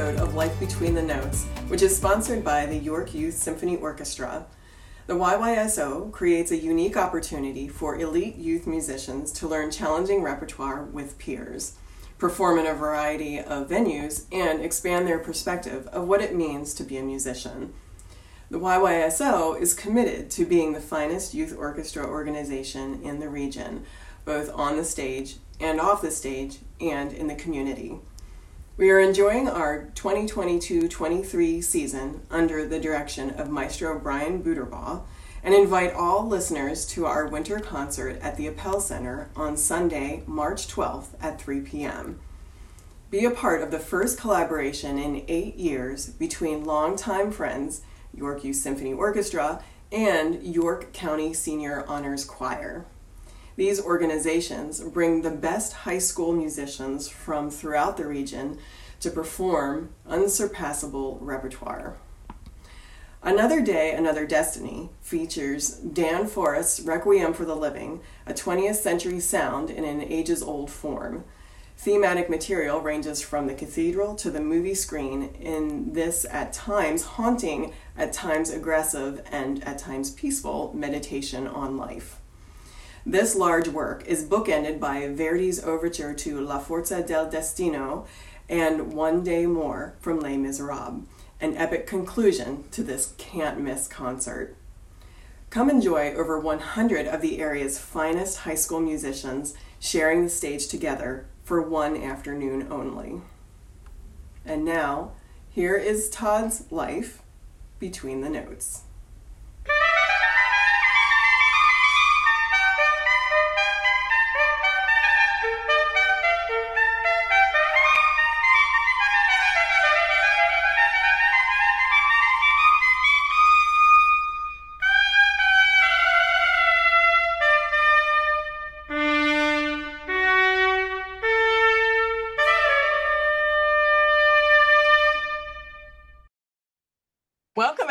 episode of Life Between the Notes, which is sponsored by the York Youth Symphony Orchestra. The YYSO creates a unique opportunity for elite youth musicians to learn challenging repertoire with peers, perform in a variety of venues, and expand their perspective of what it means to be a musician. The YYSO is committed to being the finest youth orchestra organization in the region, both on the stage and off the stage and in the community. We are enjoying our 2022 23 season under the direction of Maestro Brian Buderbaugh and invite all listeners to our winter concert at the Appell Center on Sunday, March 12th at 3 p.m. Be a part of the first collaboration in eight years between longtime friends, York Youth Symphony Orchestra, and York County Senior Honors Choir. These organizations bring the best high school musicians from throughout the region to perform unsurpassable repertoire. Another Day, Another Destiny features Dan Forrest's Requiem for the Living, a 20th century sound in an ages old form. Thematic material ranges from the cathedral to the movie screen in this at times haunting, at times aggressive, and at times peaceful meditation on life. This large work is bookended by Verdi's overture to La Forza del Destino and One Day More from Les Miserables, an epic conclusion to this can't miss concert. Come enjoy over 100 of the area's finest high school musicians sharing the stage together for one afternoon only. And now, here is Todd's life between the notes.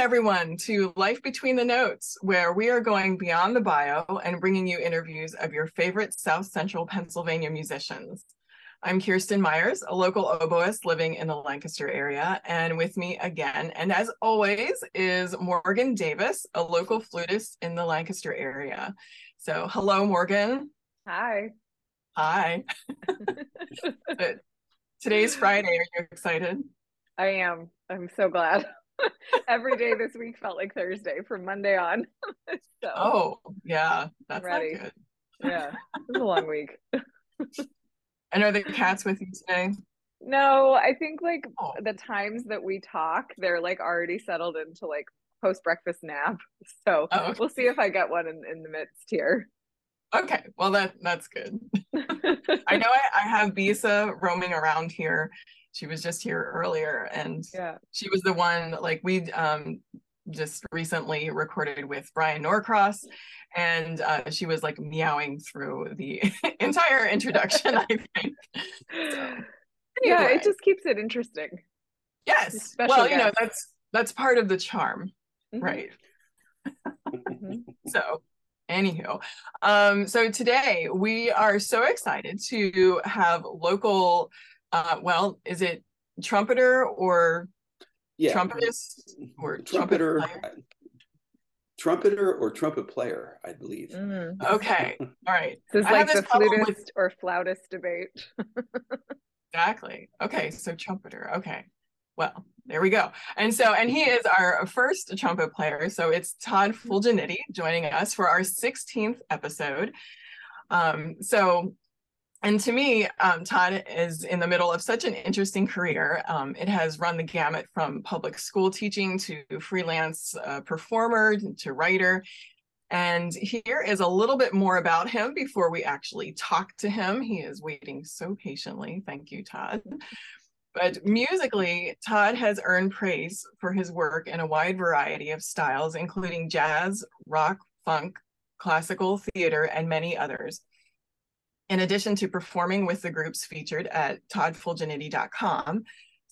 Everyone, to Life Between the Notes, where we are going beyond the bio and bringing you interviews of your favorite South Central Pennsylvania musicians. I'm Kirsten Myers, a local oboist living in the Lancaster area, and with me again, and as always, is Morgan Davis, a local flutist in the Lancaster area. So, hello, Morgan. Hi. Hi. Today's Friday. Are you excited? I am. I'm so glad. Every day this week felt like Thursday from Monday on. so, oh, yeah. That's ready. good. yeah. It's a long week. and are the cats with you today? No, I think like oh. the times that we talk, they're like already settled into like post breakfast nap. So oh, okay. we'll see if I get one in, in the midst here. Okay, well that that's good. I know I, I have Bisa roaming around here she was just here earlier and yeah. she was the one like we um just recently recorded with Brian Norcross and uh, she was like meowing through the entire introduction I think so, anyway. yeah it just keeps it interesting yes well guest. you know that's that's part of the charm mm-hmm. right mm-hmm. so anywho um so today we are so excited to have local uh, well, is it trumpeter or yeah. trumpetist or trumpeter? Trumpet trumpeter or trumpet player, I believe. Mm. Okay, all right. This is like the flutist with... or flautist debate. exactly. Okay, so trumpeter. Okay. Well, there we go. And so, and he is our first trumpet player. So it's Todd Fulginiti joining us for our 16th episode. Um, so and to me, um, Todd is in the middle of such an interesting career. Um, it has run the gamut from public school teaching to freelance uh, performer to writer. And here is a little bit more about him before we actually talk to him. He is waiting so patiently. Thank you, Todd. But musically, Todd has earned praise for his work in a wide variety of styles, including jazz, rock, funk, classical, theater, and many others. In addition to performing with the groups featured at toddfulginiti.com,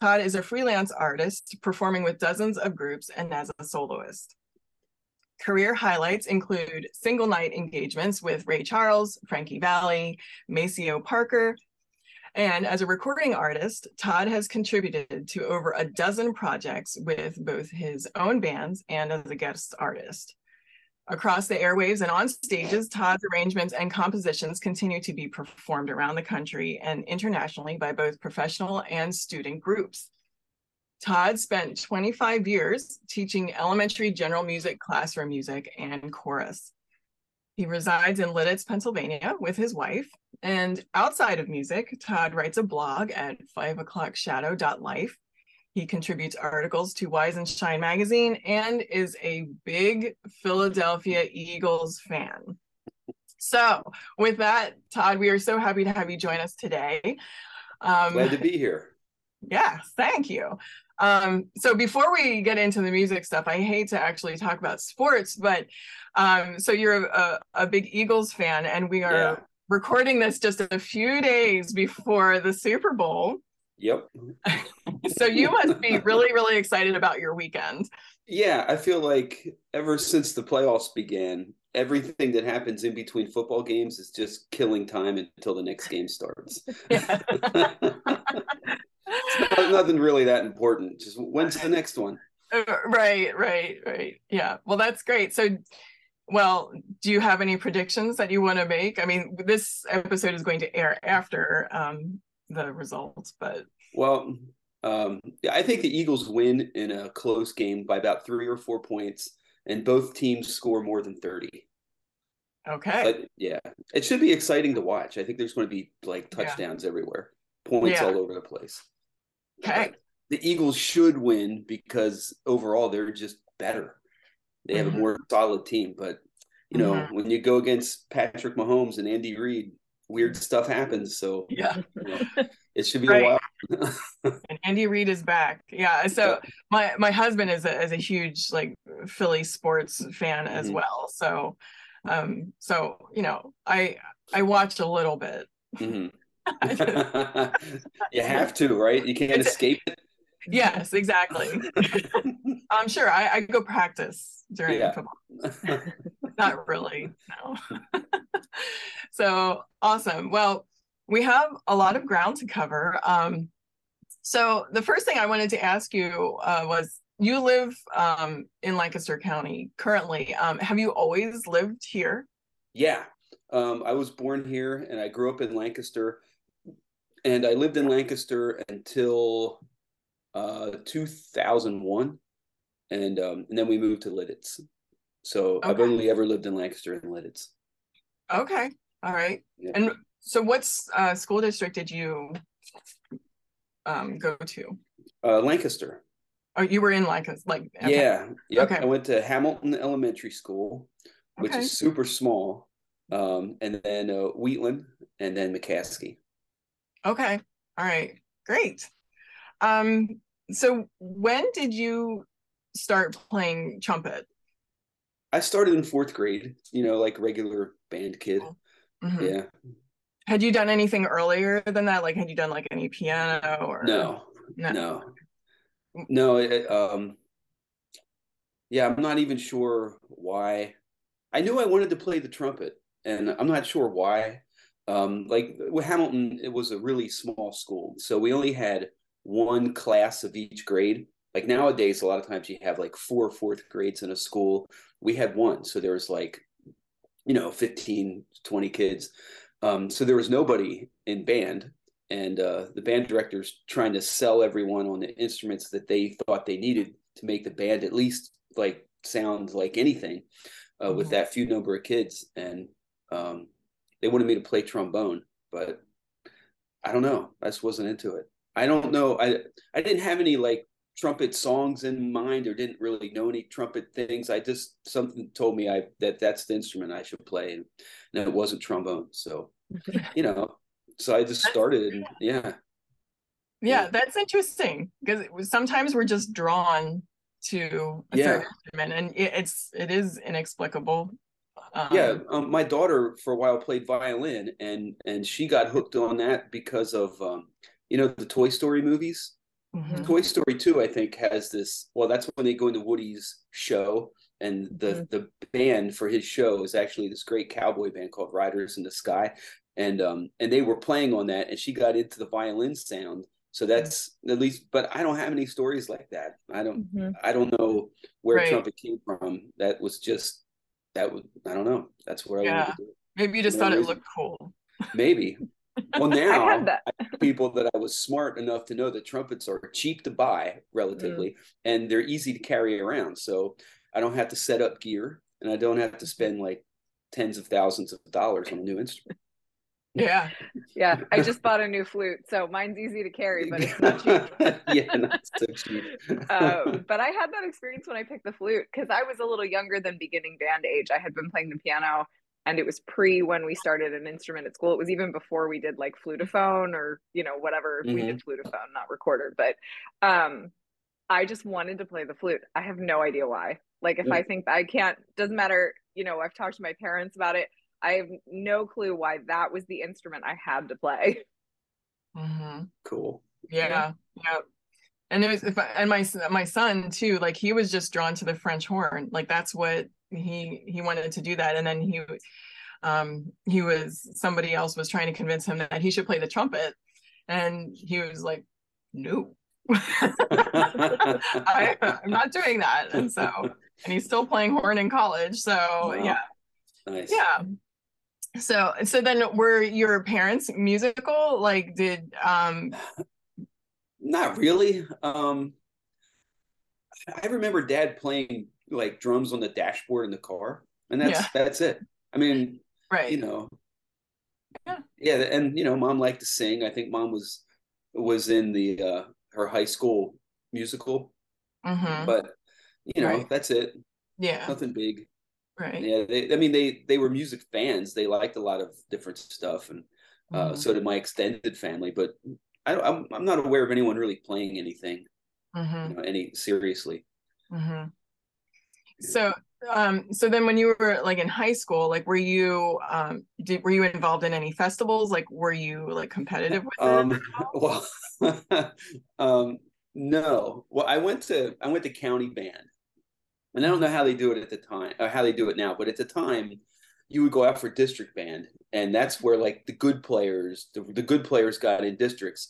Todd is a freelance artist performing with dozens of groups and as a soloist. Career highlights include single night engagements with Ray Charles, Frankie Valli, Maceo Parker, And as a recording artist, Todd has contributed to over a dozen projects with both his own bands and as a guest artist. Across the airwaves and on stages, Todd's arrangements and compositions continue to be performed around the country and internationally by both professional and student groups. Todd spent 25 years teaching elementary general music, classroom music, and chorus. He resides in Lititz, Pennsylvania with his wife. And outside of music, Todd writes a blog at 5o'clockshadow.life he contributes articles to Wise and Shine magazine and is a big Philadelphia Eagles fan. So, with that, Todd, we are so happy to have you join us today. Um, Glad to be here. Yeah, thank you. Um, so before we get into the music stuff, I hate to actually talk about sports, but um, so you're a, a, big Eagles fan, and we are yeah. recording this just a few days before the Super Bowl. Yep. so you must be really, really excited about your weekend. Yeah, I feel like ever since the playoffs began, everything that happens in between football games is just killing time until the next game starts. it's not, nothing really that important. Just when's the next one? Uh, right, right, right. Yeah. Well, that's great. So, well, do you have any predictions that you want to make? I mean, this episode is going to air after um, the results, but well, um, I think the Eagles win in a close game by about three or four points, and both teams score more than thirty. Okay. But yeah, it should be exciting to watch. I think there's going to be like touchdowns yeah. everywhere, points yeah. all over the place. Okay. But the Eagles should win because overall they're just better. They have mm-hmm. a more solid team, but you know, mm-hmm. when you go against Patrick Mahomes and Andy Reid, weird stuff happens. So yeah, you know, it should be right. a while. and Andy Reid is back. Yeah. So my my husband is a is a huge like Philly sports fan as mm-hmm. well. So um so you know I I watch a little bit. Mm-hmm. you have to, right? You can't it's, escape it. Yes, exactly. I'm sure I, I go practice during yeah. football. Not really, no. so awesome. Well, we have a lot of ground to cover. Um, so the first thing I wanted to ask you uh, was you live um, in Lancaster County currently. Um, have you always lived here? Yeah, um, I was born here and I grew up in Lancaster, and I lived in Lancaster until uh, 2001, and um, and then we moved to Lititz. So okay. I've only ever lived in Lancaster and Lititz. Okay, all right. Yeah. And so, what uh, school district did you um, go to? Uh, Lancaster. Oh, you were in Lancaster, like okay. yeah, yep. Okay. I went to Hamilton Elementary School, which okay. is super small, um, and then uh, Wheatland, and then McCaskey. Okay, all right, great. Um, so when did you start playing trumpet? I started in fourth grade, you know, like regular band kid. Mm-hmm. Yeah. Had you done anything earlier than that? Like, had you done like any piano or no? No, no, no. It, um, yeah, I'm not even sure why. I knew I wanted to play the trumpet, and I'm not sure why. Um, like with Hamilton, it was a really small school, so we only had one class of each grade. Like nowadays, a lot of times you have like four fourth grades in a school. We had one, so there was like, you know, 15, 20 kids. Um, so there was nobody in band, and uh, the band director's trying to sell everyone on the instruments that they thought they needed to make the band at least like sound like anything uh, mm-hmm. with that few number of kids. And um, they wanted me to play trombone, but I don't know. I just wasn't into it. I don't know. I I didn't have any like trumpet songs in mind or didn't really know any trumpet things. I just something told me I that that's the instrument I should play, and, and it wasn't trombone. So, you know, so I just started, and yeah. Yeah, that's interesting because sometimes we're just drawn to a yeah. certain instrument, and it's it is inexplicable. Um, yeah, um, my daughter for a while played violin, and and she got hooked on that because of um, you know the Toy Story movies. Mm-hmm. Toy Story 2, I think, has this. Well, that's when they go into Woody's show, and the mm-hmm. the band for his show is actually this great cowboy band called Riders in the Sky. and um and they were playing on that and she got into the violin sound so that's at least but i don't have any stories like that i don't mm-hmm. i don't know where right. trumpet came from that was just that was i don't know that's where yeah. i wanted to do maybe you just thought reason. it looked cool maybe well now I that. people that i was smart enough to know that trumpets are cheap to buy relatively mm. and they're easy to carry around so i don't have to set up gear and i don't have to spend like tens of thousands of dollars on a new instrument yeah. Yeah. I just bought a new flute. So mine's easy to carry, but it's not cheap. yeah, not so cheap. um, but I had that experience when I picked the flute because I was a little younger than beginning band age. I had been playing the piano and it was pre when we started an instrument at school. It was even before we did like flutophone or, you know, whatever. Mm-hmm. We did flutophone, not recorder. But um, I just wanted to play the flute. I have no idea why. Like if mm-hmm. I think I can't, doesn't matter, you know, I've talked to my parents about it I have no clue why that was the instrument I had to play. Mm-hmm. Cool. Yeah, yeah. And it was, if I, and my my son too. Like he was just drawn to the French horn. Like that's what he he wanted to do that. And then he, um, he was somebody else was trying to convince him that he should play the trumpet, and he was like, no. I, I'm not doing that. And so, and he's still playing horn in college. So wow. yeah, Nice. Yeah so so then were your parents musical like did um not really um i remember dad playing like drums on the dashboard in the car and that's yeah. that's it i mean right you know yeah yeah and you know mom liked to sing i think mom was was in the uh her high school musical mm-hmm. but you know right. that's it yeah nothing big Right. Yeah. They, I mean, they they were music fans. They liked a lot of different stuff, and uh, mm-hmm. so did my extended family. But I, am I'm, I'm not aware of anyone really playing anything, mm-hmm. you know, any seriously. Mm-hmm. So, um, so then when you were like in high school, like were you um, did were you involved in any festivals? Like, were you like competitive with um, Well, um, no. Well, I went to I went to county band and I don't know how they do it at the time or how they do it now, but at the time you would go out for district band and that's where like the good players the, the good players got in districts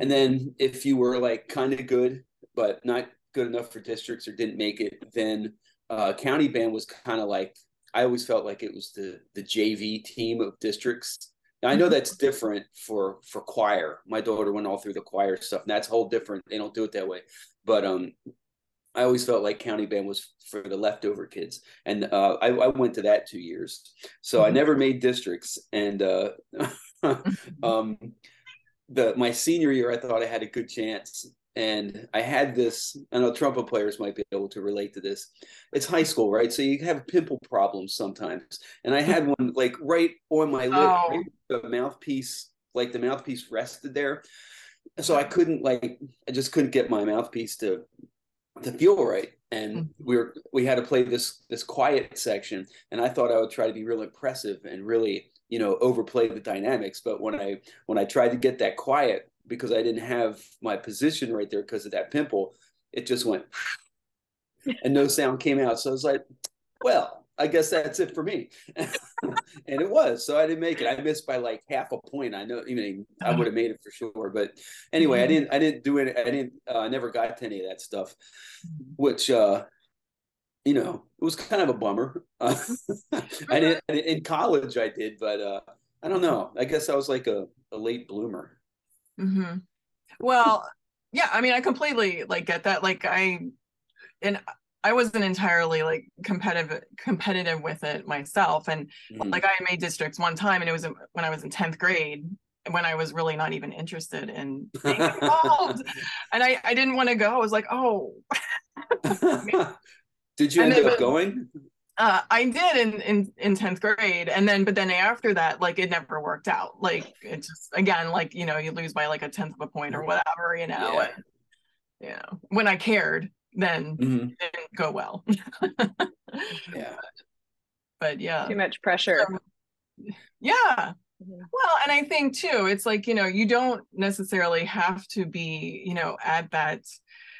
and then if you were like kind of good but not good enough for districts or didn't make it then uh, county band was kind of like i always felt like it was the the jv team of districts. Now, i know that's different for for choir. My daughter went all through the choir stuff and that's whole different. They don't do it that way. But um I always felt like county band was for the leftover kids, and uh, I, I, went to that two years. So mm-hmm. I never made districts, and uh, um, the my senior year, I thought I had a good chance, and I had this. I know trumpet players might be able to relate to this. It's high school, right? So you have pimple problems sometimes, and I had one like right on my lip, oh. right the mouthpiece, like the mouthpiece rested there. So I couldn't like I just couldn't get my mouthpiece to to feel right and mm-hmm. we were we had to play this this quiet section and i thought i would try to be real impressive and really you know overplay the dynamics but when i when i tried to get that quiet because i didn't have my position right there because of that pimple it just went and no sound came out so i was like well I guess that's it for me. and it was. So I didn't make it. I missed by like half a point. I know even I would have made it for sure. But anyway, I didn't I didn't do it. I didn't uh, I never got to any of that stuff, which uh you know, it was kind of a bummer. Uh, I didn't in college I did, but uh I don't know. I guess I was like a, a late bloomer. Mm-hmm. Well, yeah, I mean I completely like get that. Like I and I wasn't entirely like competitive competitive with it myself. And mm-hmm. like I made districts one time and it was when I was in 10th grade when I was really not even interested in being involved. and I, I didn't want to go. I was like, oh. did you and end up going? Uh, I did in, in in 10th grade. And then but then after that, like it never worked out. Like it just again, like, you know, you lose by like a tenth of a point or whatever, you know. Yeah. And, you know, when I cared then mm-hmm. it didn't go well. yeah. But yeah. Too much pressure. yeah. Mm-hmm. Well, and I think too, it's like, you know, you don't necessarily have to be, you know, at that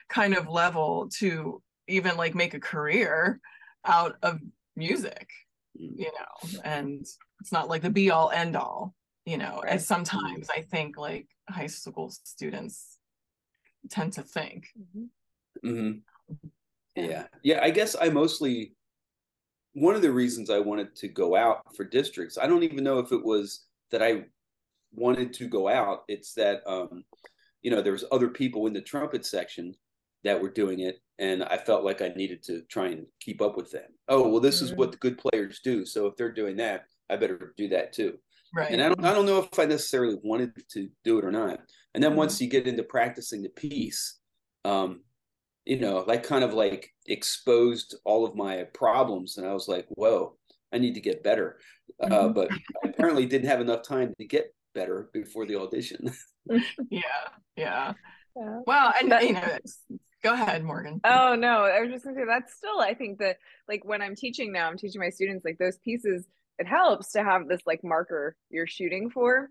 kind of level to even like make a career out of music, you know, and it's not like the be all end all. you know, Right. as sometimes I think like high school students tend to think. hmm Yeah. Yeah. Yeah. I guess I mostly, one of the reasons I wanted to go out for districts, I don't even know if it was that I wanted to go out. It's that, um, you know, there was other people in the trumpet section that were doing it. And I felt like I needed to try and keep up with them. Oh, well, this is Mhm. what the good players do. So if they're doing that, I better do that too. Right. And I don't, I don't know if I necessarily wanted to do it or not. And then once you get into practicing the piece, um, you know, like kind of like exposed all of my problems, and I was like, "Whoa, I need to get better." Uh, Mhm. but I apparently didn't have enough time to get better before the audition. yeah. Yeah. Yeah. Well, and That- you know, it's- go ahead, Morgan. Oh no, I was just gonna say that's still I think that like when I'm teaching now, I'm teaching my students like those pieces, it helps to have this like marker you're shooting for.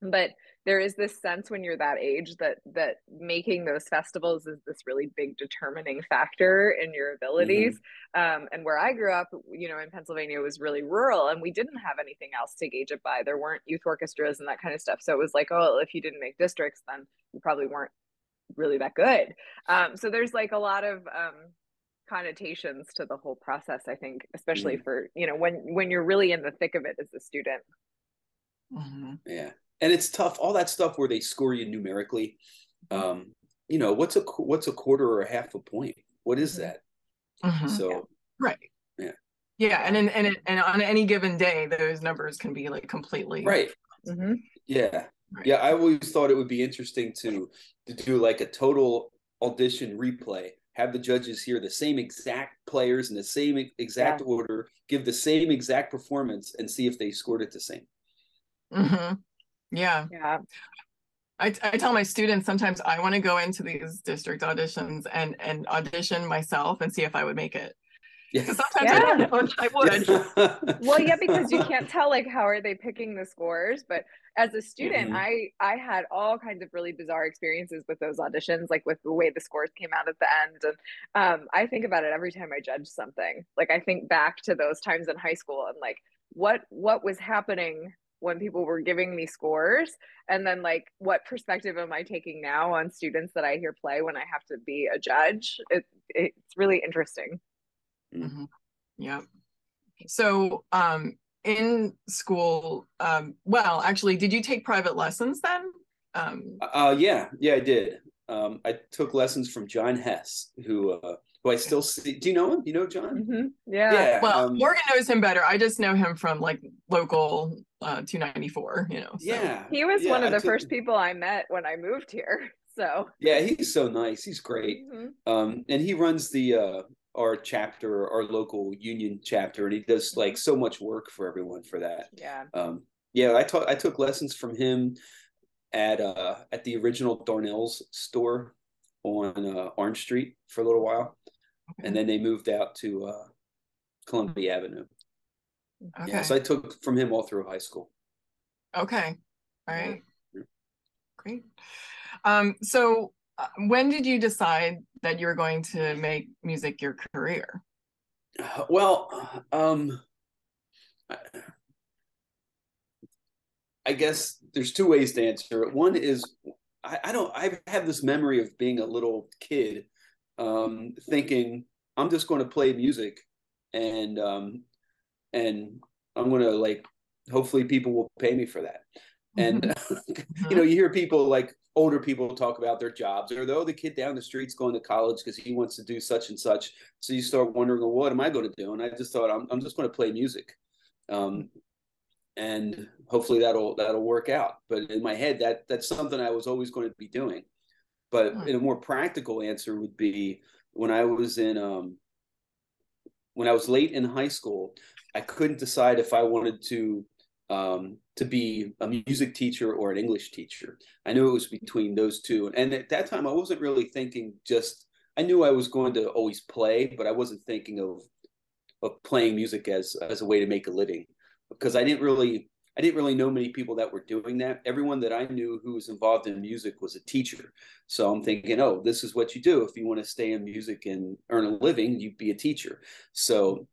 But there is this sense when you're that age that that making those festivals is this really big determining factor in your abilities. Um, and where I grew up, you know, in Pennsylvania was really rural and we didn't have anything else to gauge it by. There weren't youth orchestras and that kind of stuff. So it was like, oh, if you didn't make districts, then you probably weren't really that good. Um, so there's like a lot of um, connotations to the whole process. I think, especially for you know when when you're really in the thick of it as a student. Mhm. yeah, and it's tough. All that stuff where they score you numerically. Um, you know, what's a what's a quarter or a half a point? What is Mhm. that? Mhm. So Right. Yeah. Yeah, and in, and it, and on any given day, those numbers can be like completely right, Mm-hmm. yeah. Right. Yeah, I always thought it would be interesting to to do like a total audition replay, have the judges hear the same exact players in the same exact order, give the same exact performance, and see if they scored it the same. hmm Yeah, Yeah. I, I tell my students sometimes I want to go into these district auditions and and audition myself and see if I would make it. Yeah. Because sometimes I don't know if I would. Well, yeah, because you can't tell like how are they picking the scores, but as a student, Mhm. I I had all kinds of really bizarre experiences with those auditions, like with the way the scores came out at the end. And um, I think about it every time I judge something. Like I think back to those times in high school and like what what was happening when people were giving me scores and then like what perspective am i taking now on students that i hear play when i have to be a judge it, it's really interesting Mhm. Yeah. So um in school, um, well, actually, did you take private lessons then? Um, Uh, yeah, yeah, I did. Um, I took lessons from John Hess, who uh, who I still see. Do you know him? You know John? hmm yeah well, um, Morgan knows him better. I just know him from like local uh 294, you know. so- yeah. he was yeah, one of I the took- first people i met when i moved here so Yeah, he's so nice. He's great. Mhm. Um, and he runs the uh, our chapter, our local union chapter, and he does like so much work for everyone for that. yeah Um, yeah, I taught. I took lessons from him at uh, at the original Darnell's store on uh, Orange Street for a little while, and then they moved out to uh, Columbia Avenue. Okay. Yeah, so I took from him all through high school. Okay. All Yeah. right. Great. Um, so when did you decide that you were going to make music your career? Well, um, I- guess there's two ways to answer it. One is I, I don't I have this memory of being a little kid, um, thinking I'm just going to play music, and um, and I'm going to like hopefully people will pay me for that. And you know, you hear people like older people talk about their jobs, or though the kid down the street's going to college because he wants to do such and such. So you start wondering, well, what am I going to do? And I just thought, I'm I'm just going to play music, um, and hopefully that'll that'll work out. But in my head, that that's something I was always going to be doing. But Hmm. in a more practical answer would be when I was in um, when I was late in high school, I couldn't decide if I wanted to um, to be a music teacher or an English teacher. I knew it was between those two, and at that time I wasn't really thinking just. I knew I was going to always play, but I wasn't thinking of of playing music as as a way to make a living because I didn't really I didn't really know many people that were doing that. Everyone that I knew who was involved in music was a teacher. So I'm thinking, oh, this is what you do if you want to stay in music and earn a living, You'd be a teacher. So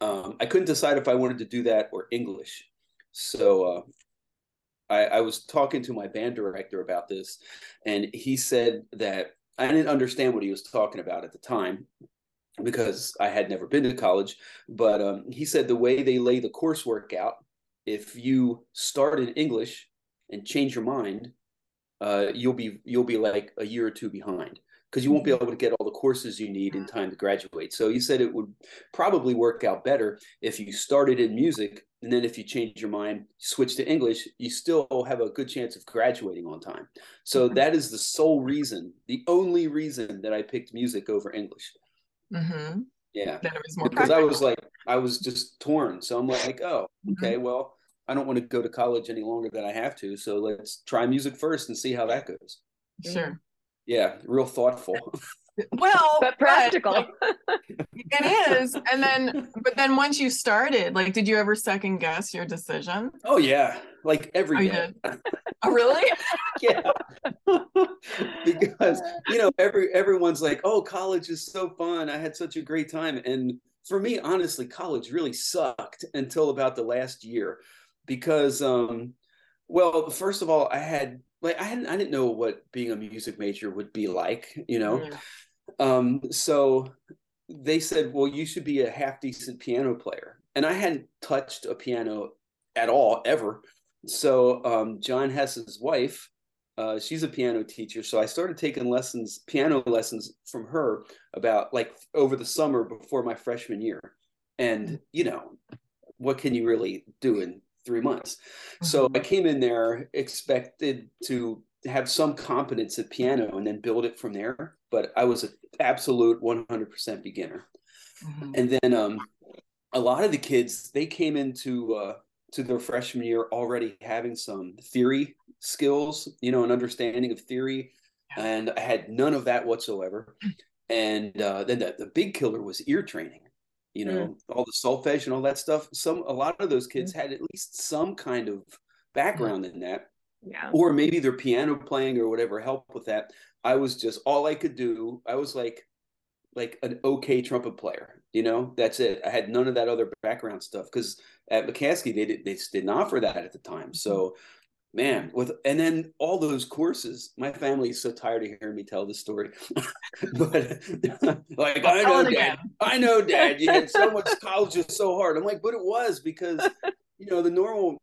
um, I couldn't decide if I wanted to do that or English. So uh, I, I was talking to my band director about this, and he said that I didn't understand what he was talking about at the time because I had never been to college. But um, he said the way they lay the coursework out, if you start in English and change your mind, uh, you'll be you'll be like a year or two behind because you won't be mm-hmm. able to get all the courses you need in time to graduate. So he said it would probably work out better if you started in music and then if you change your mind, switch to English, you still have a good chance of graduating on time. So mm-hmm. that is the sole reason, the only reason that I picked music over English. Mm-hmm. Yeah, because practical. I was like, I was just torn. So I'm like, oh, mm-hmm. okay, mm-hmm. well, I don't want to go to college any longer than I have to. So let's try music first and see how that goes. Sure. Yeah, real thoughtful. well but practical. but, like, it is. And then but then once you started like did you ever second guess your decision? Oh yeah. Like every oh, oh really? Yeah. Because you know every everyone's like oh college is so fun. I had such a great time. And for me honestly college really sucked until about the last year because um well first of all i had like I hadn't I didn't know what being a music major would be like, you know. Mm. Um, so they said, well, you should be a half decent piano player. And I hadn't touched a piano at all ever. So um, John Hess's wife, uh, she's a piano teacher. So I started taking lessons, piano lessons from her about like over the summer before my freshman year. And, you know, what can you really do in three months? So mm-hmm. I came in there expected to have some competence at piano and then build it from there. But I was an absolute 100% beginner. Mm-hmm. And then um, a lot of the kids, they came into uh, to their freshman year already having some theory skills, you know, an understanding of theory. And I had none of that whatsoever. And uh, then the, the big killer was ear training you know mm. all the solfege and all that stuff some a lot of those kids mm. had at least some kind of background in that yeah. or maybe their piano playing or whatever helped with that. I was just all i could do i was like like an okay trumpet player you know? That's it. I had none of that other background stuff because at mccaskey they did they didn't offer that at the time. So mm-hmm. man with and then all those courses my family is so tired of hearing me tell this story. But like i know dad. I know dad. You had so much college is so hard. I'm like but it was because you know the normal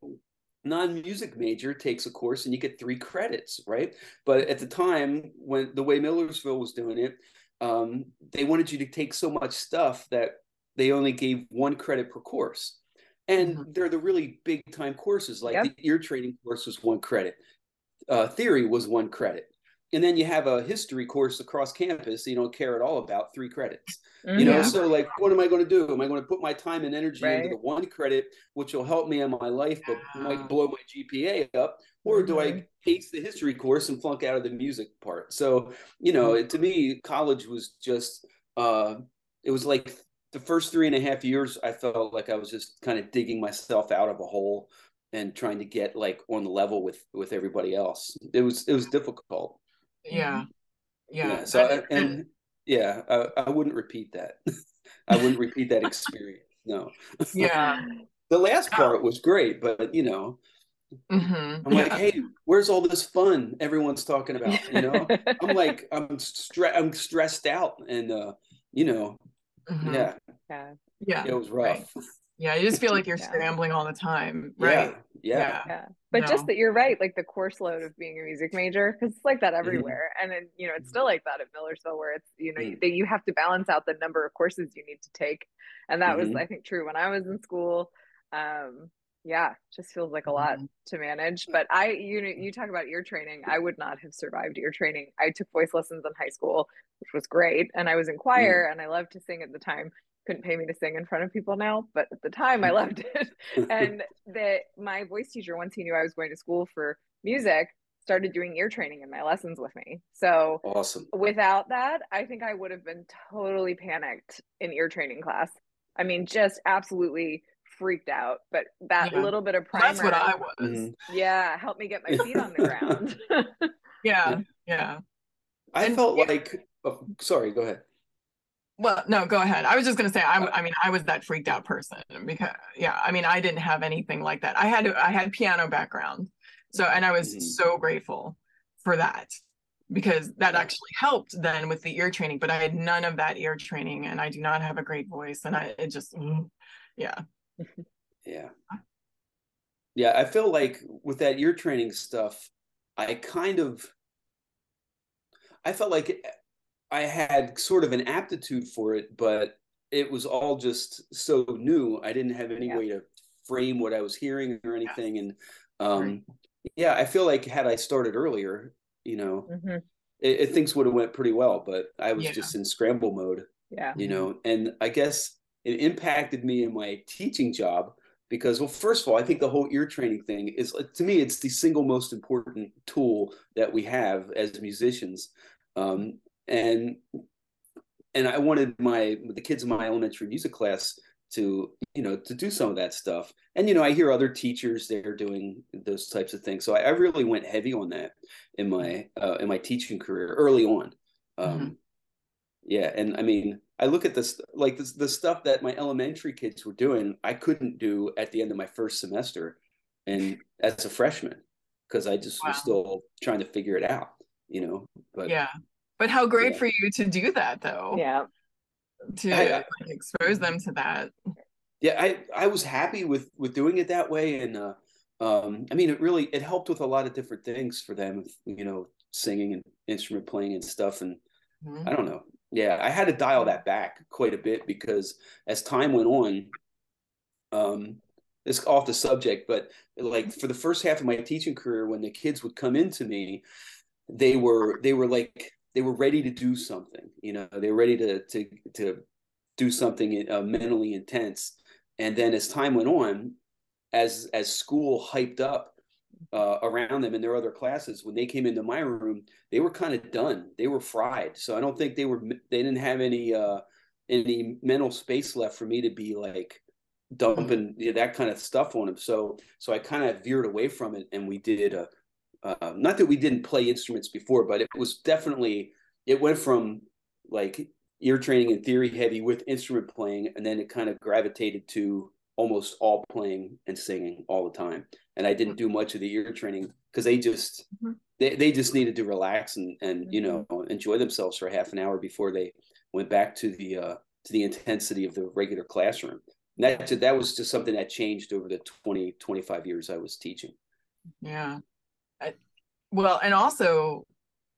non-music major takes a course and you get three credits right but at the time when the way millersville was doing it um, they wanted you to take so much stuff that they only gave one credit per course and mm-hmm. they're the really big time courses like yep. the ear training course was one credit uh, theory was one credit and then you have a history course across campus you don't care at all about three credits mm-hmm. you know so like what am i going to do am i going to put my time and energy right. into the one credit which will help me in my life but might blow my gpa up or mm-hmm. do i mm-hmm. ace the history course and flunk out of the music part so you know mm-hmm. to me college was just uh it was like the first three and a half years i felt like i was just kind of digging myself out of a hole and trying to get like on the level with with everybody else it was it was difficult yeah yeah, yeah so I, and yeah I, I wouldn't repeat that i wouldn't repeat that experience no yeah the last part was great but you know Mm-hmm. I'm like, yeah. hey, where's all this fun everyone's talking about? You know, I'm like, I'm stre- I'm stressed out, and uh, you know, mm-hmm. yeah, yeah, yeah, it was rough. Right. Yeah, you just feel like you're yeah. scrambling all the time, right? Yeah, yeah. yeah. But no. just that you're right, like the course load of being a music major, because it's like that mm-hmm. everywhere, mm-hmm. and then you know it's still like that at Millersville, where it's you know mm-hmm. you, you have to balance out the number of courses you need to take, and that was mm-hmm. I think true when I was in school. Um, yeah just feels like a lot mm-hmm. to manage but i you know you talk about ear training i would not have survived ear training i took voice lessons in high school which was great and i was in choir mm. and i loved to sing at the time couldn't pay me to sing in front of people now but at the time i loved it and that my voice teacher once he knew i was going to school for music started doing ear training in my lessons with me so awesome without that i think i would have been totally panicked in ear training class i mean just absolutely freaked out. But that yeah. little bit of primer, that's what I was. Mm-hmm. Yeah, helped me get my feet on the ground. yeah, yeah. I and, felt yeah. like. Oh, sorry, go ahead. Well, no, go ahead. I was just going to say, I, I mean, I was that freaked out person because, yeah, I mean, I didn't have anything like that. I had, I had piano background, So, and I was Mhm. so grateful for that because that actually helped then with the ear training, but I had none of that ear training and I do not have a great voice. And I, it just, mm, yeah. Yeah. Yeah, I feel like with that ear training stuff, I kind of I felt like I had sort of an aptitude for it, but it was all just so new. I didn't have any Yeah. way to frame what I was hearing or anything. And um Right. yeah, I feel like had I started earlier, you know, Mhm. it, it things would have went pretty well, but I was Yeah. just in scramble mode Yeah. you know and i guess it impacted me in my teaching job because well first of all i think the whole ear training thing is to me it's the single most important tool that we have as musicians um, and and i wanted my the kids in my elementary music class to you know to do some of that stuff and you know i hear other teachers they're doing those types of things so i, I really went heavy on that in my uh, in my teaching career early on um, Mhm. yeah and i mean i look at this like this, the stuff that my elementary kids were doing i couldn't do at the end of my first semester and as a freshman because i just Wow. was still trying to figure it out you know but yeah. But how great Yeah. for you to do that though, Yeah. to I- I- like, expose them to that. yeah i i was happy with with doing it that way and uh um i mean it really it helped with a lot of different things for them you know singing and instrument playing and stuff and Mhm. I don't know. Yeah, I had to dial that back quite a bit because as time went on, um, it's off the subject, but like for the first half of my teaching career, when the kids would come into me, they were they were like they were ready to do something. You know, they were ready to to to do something uh, mentally intense. And then as time went on, as as school hyped up uh, around them in their other classes, when they came into my room, they were kind of done. They were fried. So I don't think they were. They didn't have any uh, any mental space left for me to be like dumping you know, that kind of stuff on them. So so I kind of veered away from it, and we did. Uh, uh, not that we didn't play instruments before, but it was definitely it went from like ear training and theory heavy with instrument playing, and then it kind of gravitated to almost all playing and singing all the time. And I didn't do much of the ear training because they just Mhm. they, they just needed to relax and and you know enjoy themselves for half an hour before they went back to the uh to the intensity of the regular classroom. And that that was just something that changed over the 20 25 years I was teaching. Yeah. Well, and also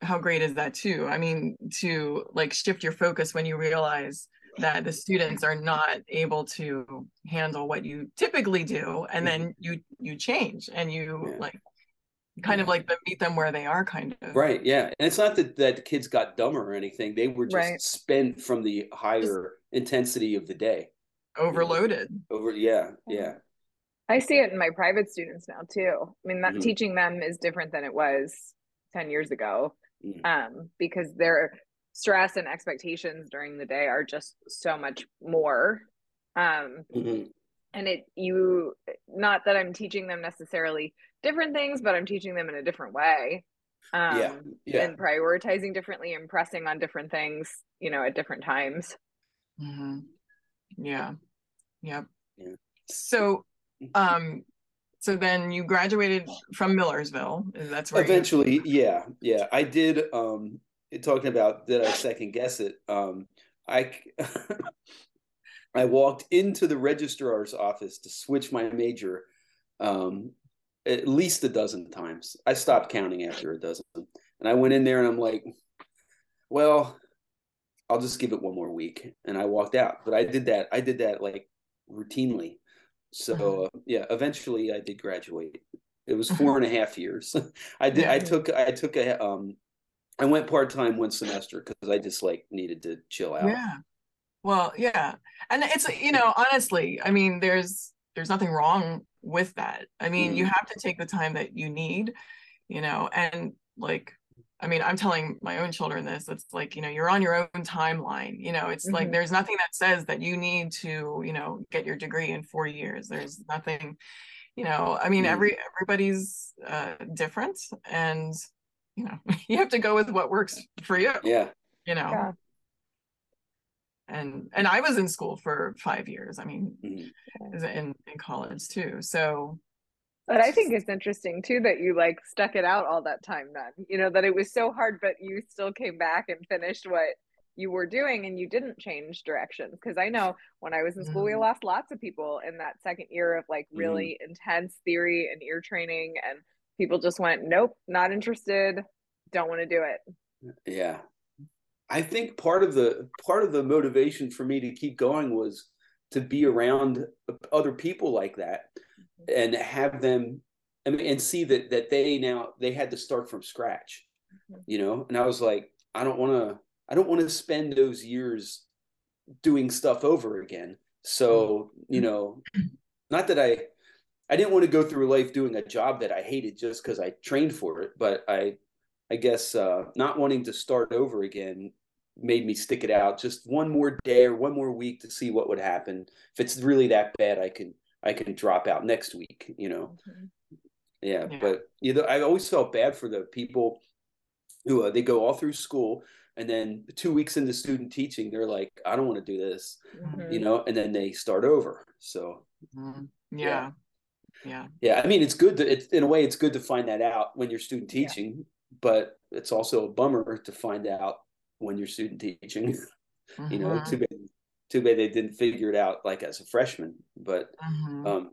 how great is that too? I mean, to like shift your focus when you realize that the students are not able to handle what you typically do and then you you change and you Mm-hmm. Yeah. like kind of like the, meet them where they are kind of Right. Yeah. And it's not that that the kids got dumber or anything. They were just Right. spent from the higher intensity of the day. overloaded Over. Yeah. Yeah. I see it in my private students now too. I mean, that Mhm. teaching them is different than it was 10 years ago. Mhm. Um, because their stress and expectations during the day are just so much more. Um, Mhm. and it you not that I'm teaching them necessarily different things, but I'm teaching them in a different way. Um Yeah. Yeah. and prioritizing differently and pressing on different things, you know, at different times. Mhm. yeah yep Yeah. so um so then you graduated from millersville that's where you- Eventually, yeah, yeah. I did. Um, talking about did I second guess it? Um, I I walked into the registrar's office to switch my major, um, at least a dozen times. I stopped counting after a dozen, and I went in there and I'm like, well, I'll just give it one more week, and I walked out. But I did that. I did that like routinely. So uh, yeah, eventually I did graduate. It was four and a half years. I did. I took. I took a. Um, I went part time one semester because I just like needed to chill out. yeah well yeah and it's you know honestly i mean there's there's nothing wrong with that i mean you Mhm. have to take the time that you need you know and like i mean i'm telling my own children this it's like you know you're on your own timeline you know it's like Mhm. there's nothing that says that you need to you know get your degree in four years there's nothing you know i mean Mhm. every everybody's uh different and you know you have to go with what works for you Yeah. you know Yeah. and and i was in school for five years i mean Mhm. in in college too so But I think it's interesting too that you like stuck it out all that time then. You know, that it was so hard, but you still came back and finished what you were doing and you didn't change directions. Because I know when I was in school, we Mhm. lost lots of people in that second year of like really intense theory and ear training. And people just went, nope, not interested, don't want to do it. Yeah. I think part of the part of the motivation for me to keep going was to be around other people like that and have them I mean, and see that that they now they had to start from scratch Mhm. you know? And i was like i don't want to i don't want to spend those years doing stuff over again. So you know not that i i didn't want to go through life doing a job that i hated just because i trained for it but i i guess uh not wanting to start over again made me stick it out just one more day or one more week to see what would happen. If it's really that bad i can i can drop out next week you know yeah, Yeah. but you know, I always felt bad for the people who uh, they go all through school and then two weeks into student teaching, they're like, I don't want to do this, Mhm. you know, and then they start over. So Mhm. Yeah. Yeah. Yeah. yeah, I mean, it's good to, it's in a way, it's good to find that out when you're student Yeah. teaching, but it's also a bummer to find out when you're student teaching. you know, too bad, too bad they didn't figure it out like as a freshman, but Mhm. um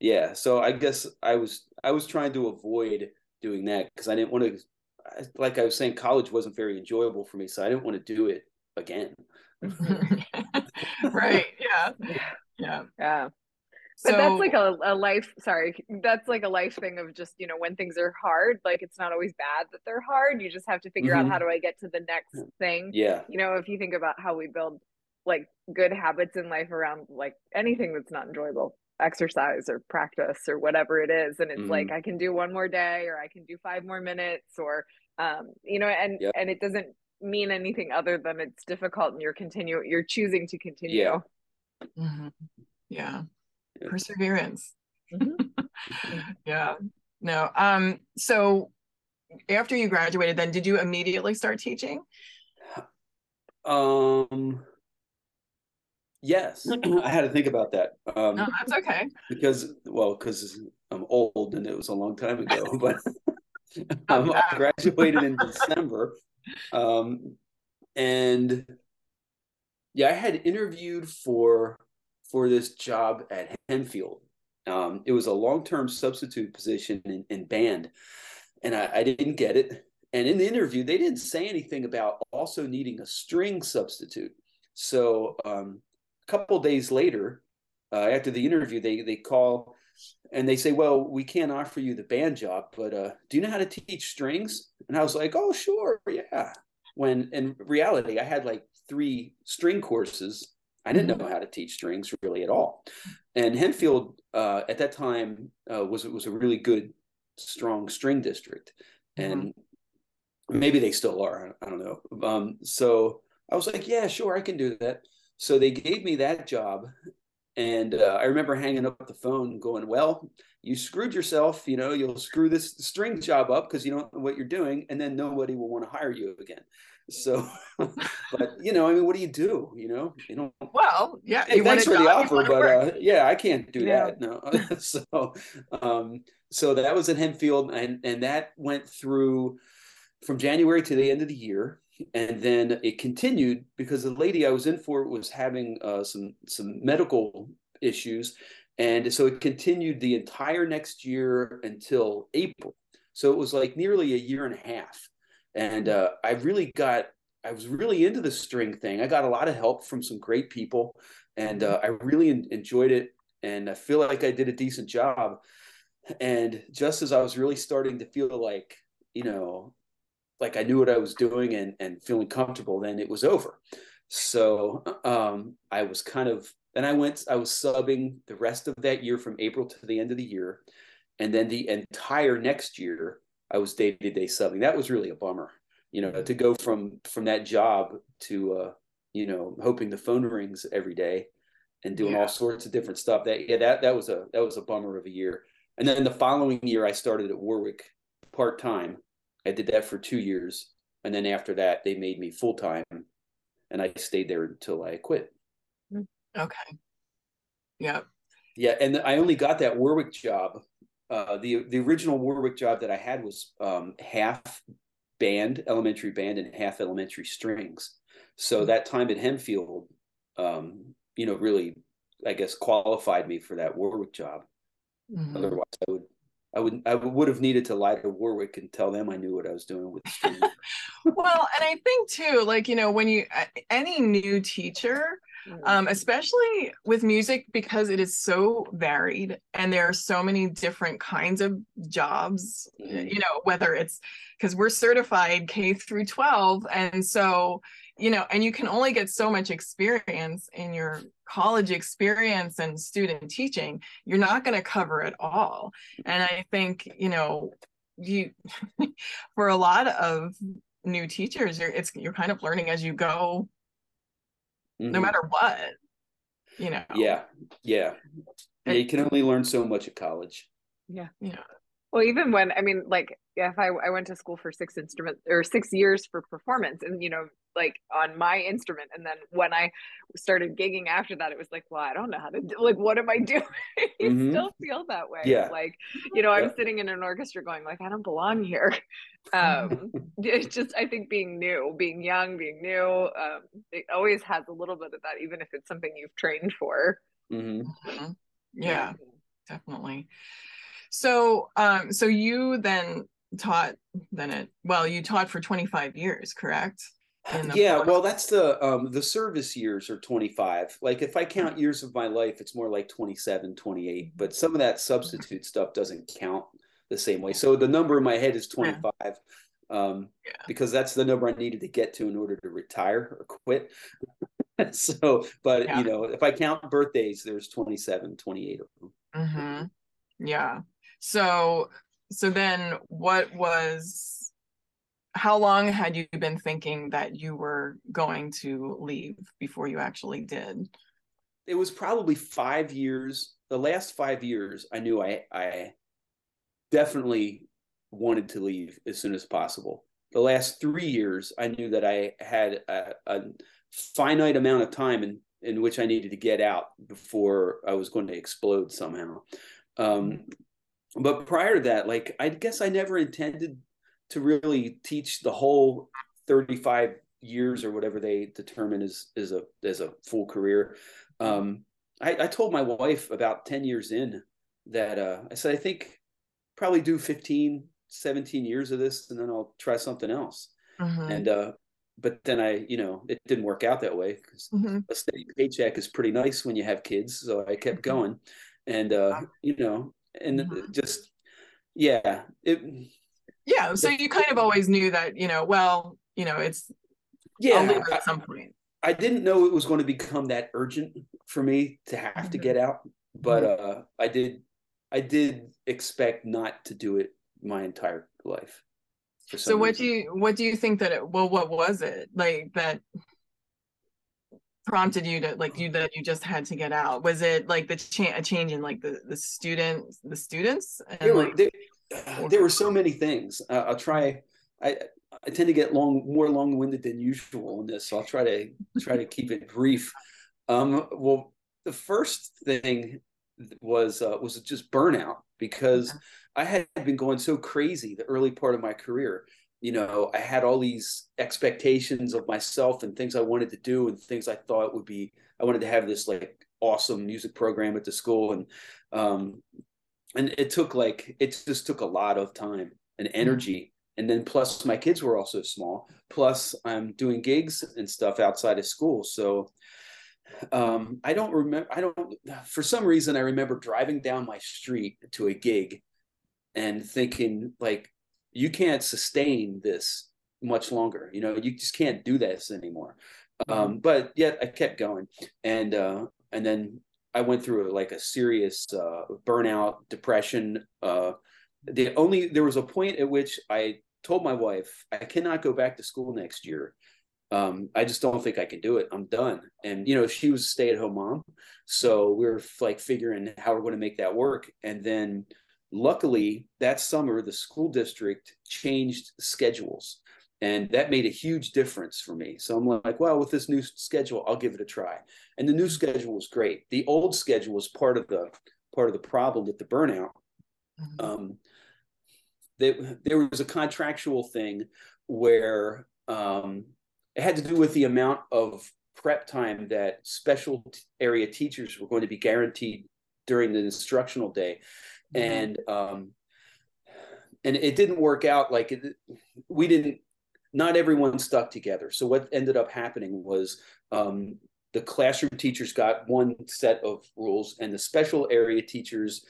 yeah so i guess i was i was trying to avoid doing that because i didn't want to like i was saying college wasn't very enjoyable for me so i didn't want to do it again right. Yeah. Yeah. Yeah. Yeah. But So that's like a, a life, sorry, that's like a life thing of just, you know, when things are hard, like it's not always bad that they're hard. You just have to figure out Mhm. how do I get to the next thing. yeah You know, if you think about how we build like good habits in life around like anything that's not enjoyable, exercise or practice or whatever it is. And it's Mhm. like, I can do one more day or I can do five more minutes or, um, you know, and, Yep. and it doesn't mean anything other than it's difficult and you're continue, you're choosing to continue. Yeah. Mhm. yeah. Yeah. Perseverance. Mhm. Yeah. No. Um, so after you graduated, then did you immediately start teaching? um yes. I had to think about that um No, that's okay. because well because i'm old and it was a long time ago but um, i graduated in december um and yeah i had interviewed for for this job at Hempfield. Um it was a long-term substitute position in, in band and I, I didn't get it. And in the interview they didn't say anything about also needing a string substitute. So um couple days later uh, after the interview they they call and they say well we can't offer you the band job but uh do you know how to teach strings? And i was like oh sure yeah. When in reality i had like three string courses. I didn't know how to teach strings really at all. And Hempfield uh at that time uh, was was a really good strong string district. And maybe they still are i don't know. Um so i was like yeah sure i can do that so they gave me that job and uh, I remember hanging up the phone going, Well, you screwed yourself. You know, you'll screw this string job up because you don't know what you're doing, and then nobody will want to hire you again. So, but you know, I mean, what do you do? You know, you don't. Well, yeah. Hey, you thanks for the job, offer, but uh, yeah, I can't do Yeah. that. No. so, um, so that was at Hempfield, and and that went through from January to the end of the year, and then it continued because the lady I was in for was having uh, some some medical issues, and so it continued the entire next year until April. So it was like nearly a year and a half, and uh, I really got I was really into the string thing. I got a lot of help from some great people, and uh, I really en- enjoyed it, and I feel like I did a decent job. And just as I was really starting to feel like, you know, like I knew what I was doing and and feeling comfortable, then it was over. So um, I was kind of then I went I was subbing the rest of that year from April to the end of the year, and then the entire next year I was day to day subbing. That was really a bummer, you know, to go from from that job to uh, you know hoping the phone rings every day and doing Yeah. all sorts of different stuff. That yeah that that was a that was a bummer of a year. And then the following year I started at Warwick part time. I did that for two years, and then after that they made me full time, and I stayed there until I quit. Okay. Yeah. Yeah, and I only got that Warwick job uh, the the original Warwick job that I had was um, half band, elementary band, and half elementary strings. So mm-hmm. that time at Hempfield, um, you know, really, I guess, qualified me for that Warwick job. Mm-hmm. Otherwise, I would, I would, I would have needed to lie to Warwick and tell them I knew what I was doing with. well, and I think too, like you know, when you any new teacher, mm-hmm. um, especially with music, because it is so varied and there are so many different kinds of jobs. Mm-hmm. You know, whether it's because we're certified K through twelve, and so you know, and you can only get so much experience in your college experience and student teaching. You're not going to cover it all. And I think, you know, you for a lot of new teachers, you're it's you're kind of learning as you go, mm-hmm. no matter what. You know. Yeah. Yeah. Yeah, you can only learn so much at college. Yeah. Yeah. Well, even when I mean, like, if I I went to school for six instruments or six years for performance, and you know, like on my instrument, and then when I started gigging after that, it was like, well, I don't know how to do. Like, what am I doing? you mm-hmm. still feel that way. Yeah. Like, you know, I'm sitting in an orchestra going, like, I don't belong here. Um, it's just I think being new, being young, being new, um, it always has a little bit of that, even if it's something you've trained for. Mm-hmm. mm-hmm. Yeah, definitely. So, um, so you then taught then it well, you taught for 25 years, correct? Yeah, well, that's the um the service years are 25. Like if I count years of my life, it's more like 27, 28. But some of that substitute stuff doesn't count the same way. So the number in my head is 25. Yeah. Um, yeah. because that's the number I needed to get to in order to retire or quit. so, but yeah. you know, if I count birthdays, there's 27, 28 of them. Mm-hmm. Yeah. So so then what was how long had you been thinking that you were going to leave before you actually did? It was probably 5 years. The last 5 years I knew I I definitely wanted to leave as soon as possible. The last 3 years I knew that I had a, a finite amount of time in in which I needed to get out before I was going to explode somehow. Um, mm-hmm but prior to that, like I guess I never intended to really teach the whole 35 years or whatever they determine as is a as a full career. Um, I, I told my wife about 10 years in that uh, I said I think probably do 15, 17 years of this and then I'll try something else. Mm-hmm. And uh, but then I, you know, it didn't work out that way because mm-hmm. a steady paycheck is pretty nice when you have kids. So I kept mm-hmm. going, and uh, you know, and mm-hmm. just yeah it yeah so you kind of always knew that you know well you know it's yeah at some point I, I didn't know it was going to become that urgent for me to have mm-hmm. to get out but mm-hmm. uh i did i did expect not to do it my entire life so what reason. do you what do you think that it well what was it like that prompted you to like you that you just had to get out? Was it like the cha- a change in like the the students the students? And, there, were, like, there, there, were so many things. Uh, I'll try. I I tend to get long more long winded than usual in this, so I'll try to try to keep it brief. Um, well, the first thing was uh, was just burnout because I had been going so crazy the early part of my career you know, I had all these expectations of myself and things I wanted to do and things I thought would be, I wanted to have this like awesome music program at the school. And, um, and it took like, it just took a lot of time and mm-hmm. energy. And then plus my kids were also small, plus I'm doing gigs and stuff outside of school. So, um, I don't remember, I don't, for some reason, I remember driving down my street to a gig and thinking like, you can't sustain this much longer. You know, you just can't do this anymore. Mm-hmm. Um, but yet I kept going, and uh, and then I went through a, like a serious uh, burnout, depression. Uh, the only there was a point at which I told my wife I cannot go back to school next year. Um, I just don't think I can do it. I'm done. And you know, she was a stay at home mom, so we are like figuring how we're going to make that work. And then Luckily, that summer, the school district changed schedules, and that made a huge difference for me. So I'm like, well, with this new schedule, I'll give it a try. And the new schedule was great. The old schedule was part of the part of the problem with the burnout. mm-hmm. um, there, there was a contractual thing where um, it had to do with the amount of prep time that special area teachers were going to be guaranteed during the instructional day. And um, and it didn't work out like it, we didn't not everyone stuck together. So what ended up happening was um, the classroom teachers got one set of rules and the special area teachers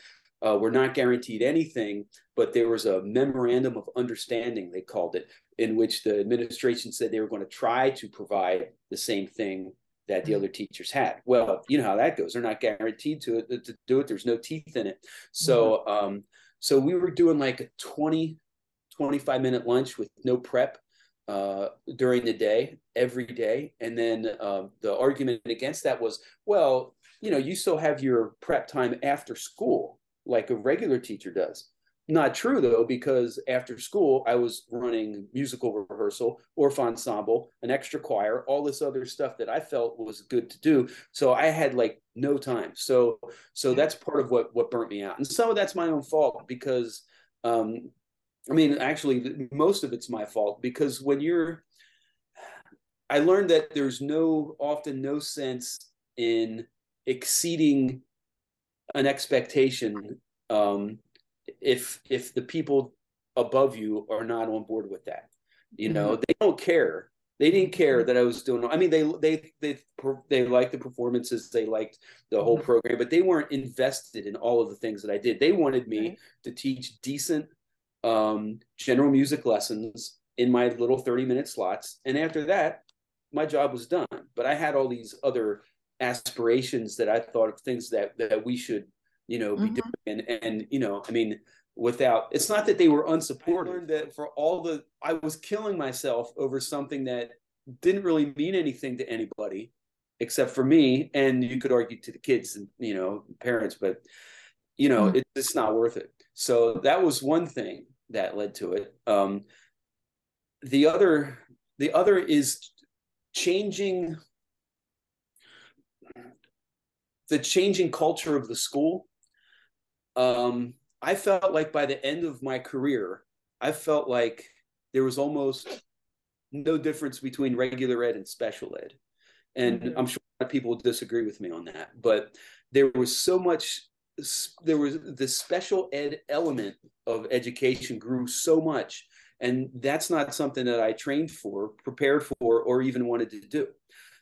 uh, were not guaranteed anything but there was a memorandum of understanding they called it in which the administration said they were going to try to provide the same thing that the mm-hmm. other teachers had. Well, you know how that goes. They're not guaranteed to to do it. There's no teeth in it. So mm-hmm. um, so we were doing like a 20, 25 minute lunch with no prep uh, during the day, every day. And then um, the argument against that was, well, you know, you still have your prep time after school, like a regular teacher does. Not true though, because after school I was running musical rehearsal, Orff ensemble, an extra choir, all this other stuff that I felt was good to do. So I had like no time. So so that's part of what what burnt me out, and some of that's my own fault because, um, I mean, actually most of it's my fault because when you're, I learned that there's no often no sense in exceeding an expectation um, if if the people above you are not on board with that you know mm-hmm. they don't care they didn't care that i was doing i mean they they they they liked the performances they liked the whole mm-hmm. program but they weren't invested in all of the things that i did they wanted me right. to teach decent um, general music lessons in my little 30 minute slots and after that my job was done but i had all these other aspirations that i thought of things that that we should you know, be mm-hmm. doing. And, and, you know, I mean, without, it's not that they were unsupported, that for all the, I was killing myself over something that didn't really mean anything to anybody except for me. And you could argue to the kids and, you know, parents, but, you know, mm-hmm. it's not worth it. So that was one thing that led to it. Um, the other, the other is changing the changing culture of the school um, I felt like by the end of my career, I felt like there was almost no difference between regular ed and special ed. And mm-hmm. I'm sure people will disagree with me on that, but there was so much, there was the special ed element of education grew so much. And that's not something that I trained for, prepared for, or even wanted to do.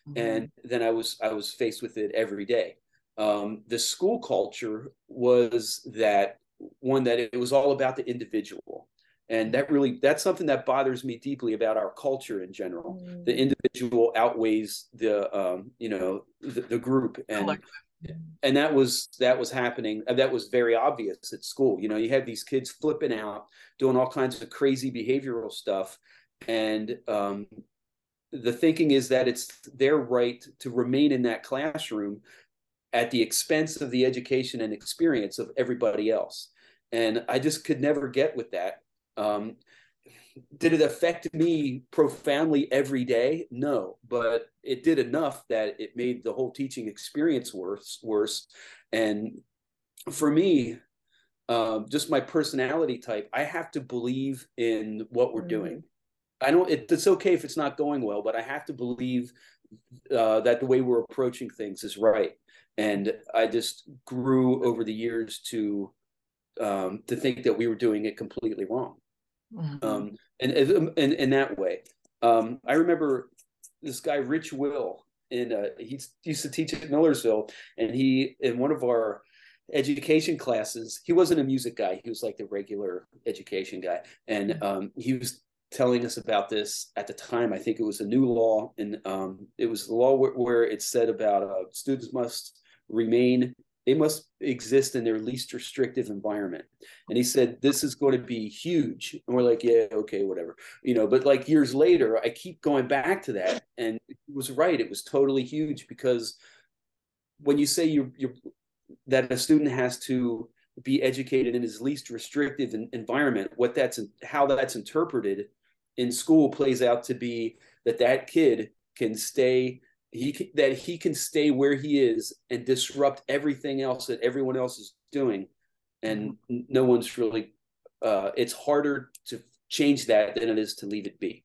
Mm-hmm. And then I was I was faced with it every day um, the school culture was that one that it was all about the individual. And that really that's something that bothers me deeply about our culture in general. Mm. the individual outweighs the um, you know the, the group. And and that was that was happening uh, that was very obvious at school. You know you had these kids flipping out doing all kinds of crazy behavioral stuff. And um, the thinking is that it's their right to remain in that classroom at the expense of the education and experience of everybody else. And I just could never get with that. Um, did it affect me profoundly every day? No, but it did enough that it made the whole teaching experience worse. Worse, and for me, um, just my personality type, I have to believe in what we're mm-hmm. doing. I don't. It, it's okay if it's not going well, but I have to believe uh, that the way we're approaching things is right and I just grew over the years to um, to think that we were doing it completely wrong. Mm-hmm. Um, and in in that way, um, I remember this guy Rich Will, and uh, he used to teach at Millersville, and he in one of our education classes, he wasn't a music guy; he was like the regular education guy, and mm-hmm. um, he was telling us about this at the time. I think it was a new law, and um, it was the law where, where it said about uh, students must remain they must exist in their least restrictive environment. And he said this is going to be huge. And we're like yeah okay whatever you know but like years later i keep going back to that and it was right it was totally huge because when you say you you that a student has to be educated in his least restrictive environment what that's how that's interpreted in school plays out to be that that kid can stay he that he can stay where he is and disrupt everything else that everyone else is doing and mm-hmm. no one's really uh, it's harder to change that than it is to leave it be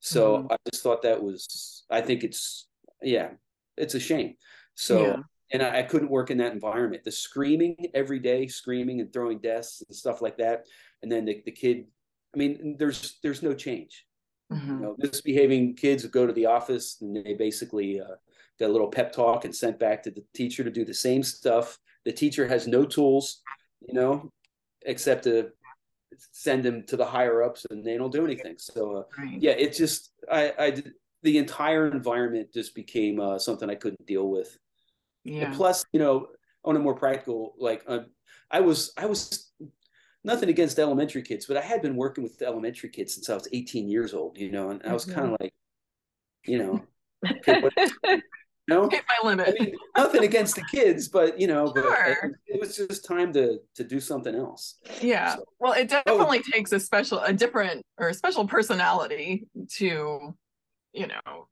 so mm-hmm. i just thought that was i think it's yeah it's a shame so yeah. and I, I, couldn't work in that environment the screaming every day screaming and throwing desks and stuff like that and then the, the kid i mean there's there's no change mm-hmm. you know misbehaving kids go to the office and they basically uh, get a little pep talk and sent back to the teacher to do the same stuff the teacher has no tools you know except to send them to the higher ups and they don't do anything so uh, right. yeah it just i i the entire environment just became uh, something i couldn't deal with yeah and plus you know on a more practical like uh, i was i was nothing against elementary kids but i had been working with elementary kids since i was 18 years old you know and i was mm-hmm. kind of like you know know, hit my limit. I mean, nothing against the kids, but you know, sure. but it, it, was just time to to do something else. Yeah. So, well, it oh. definitely oh. takes a special, a different or a special personality to, you know,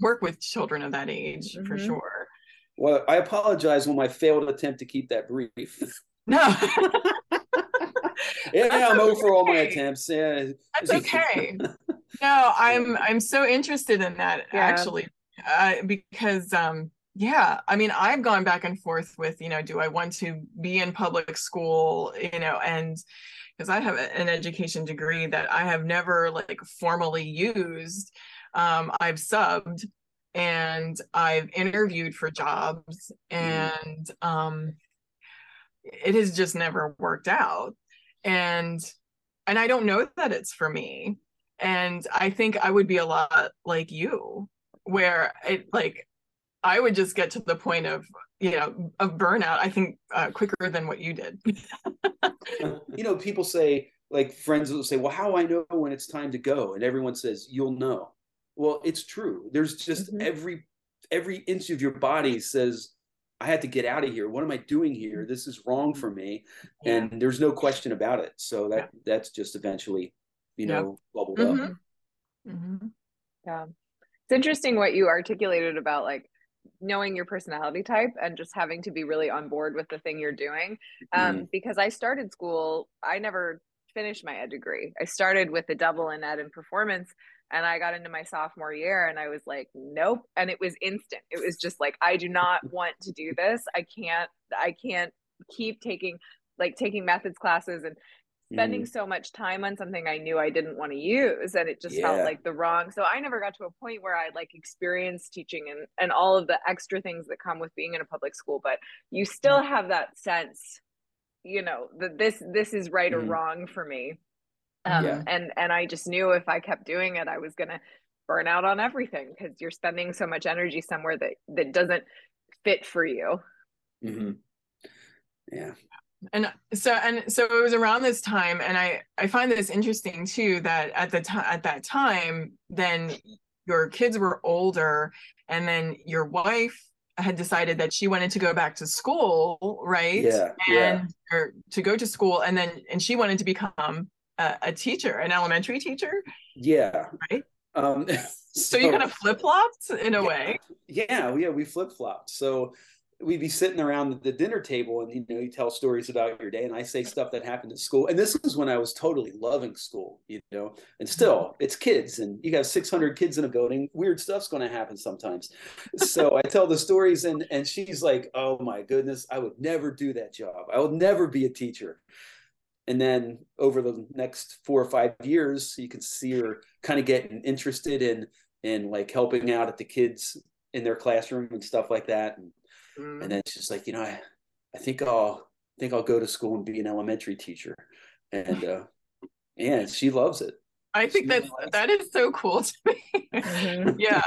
work with children of that age mm-hmm. for sure. Well, I apologize on my failed attempt to keep that brief. No. yeah, That's I'm okay. over all my attempts. Yeah. That's okay. no, I'm I'm so interested in that yeah. actually uh, because um, yeah i mean i've gone back and forth with you know do i want to be in public school you know and because i have an education degree that i have never like formally used um, i've subbed and i've interviewed for jobs mm-hmm. and um, it has just never worked out and and i don't know that it's for me and i think i would be a lot like you where it like I would just get to the point of you know of burnout. I think uh, quicker than what you did. you know, people say like friends will say, "Well, how I know when it's time to go?" And everyone says, "You'll know." Well, it's true. There's just mm-hmm. every every inch of your body says, "I had to get out of here. What am I doing here? This is wrong for me." Yeah. And there's no question about it. So that yeah. that's just eventually, you know, yeah. bubbled mm-hmm. up. Mm-hmm. Yeah it's interesting what you articulated about like knowing your personality type and just having to be really on board with the thing you're doing um, mm. because i started school i never finished my ed degree i started with a double in ed and performance and i got into my sophomore year and i was like nope and it was instant it was just like i do not want to do this i can't i can't keep taking like taking methods classes and spending mm. so much time on something I knew I didn't want to use and it just yeah. felt like the wrong so I never got to a point where I like experienced teaching and and all of the extra things that come with being in a public school but you still mm. have that sense you know that this this is right mm. or wrong for me um yeah. and and I just knew if I kept doing it I was going to burn out on everything because you're spending so much energy somewhere that that doesn't fit for you mm-hmm. yeah and so and so it was around this time and i i find this interesting too that at the time at that time then your kids were older and then your wife had decided that she wanted to go back to school right yeah and yeah. or to go to school and then and she wanted to become a, a teacher an elementary teacher? Yeah. Right? Um so, so you kind of flip-flopped in a yeah, way? Yeah yeah we flip-flopped. So we'd be sitting around the dinner table and you know you tell stories about your day and i say stuff that happened at school. And this is when i was totally loving school you know and still mm-hmm. it's kids and you got 600 kids in a building. Weird stuff's going to happen sometimes. So i tell the stories and and she's like oh my goodness i would never do that job. I would never be a teacher and then over the next four or five years you can see her kind of getting interested in in like helping out at the kids in their classroom and stuff like that and Mm. And then she's like, you know, I, I think I'll I think I'll go to school and be an elementary teacher. And uh and she loves it. I think that that is so cool to me. Mm-hmm. yeah.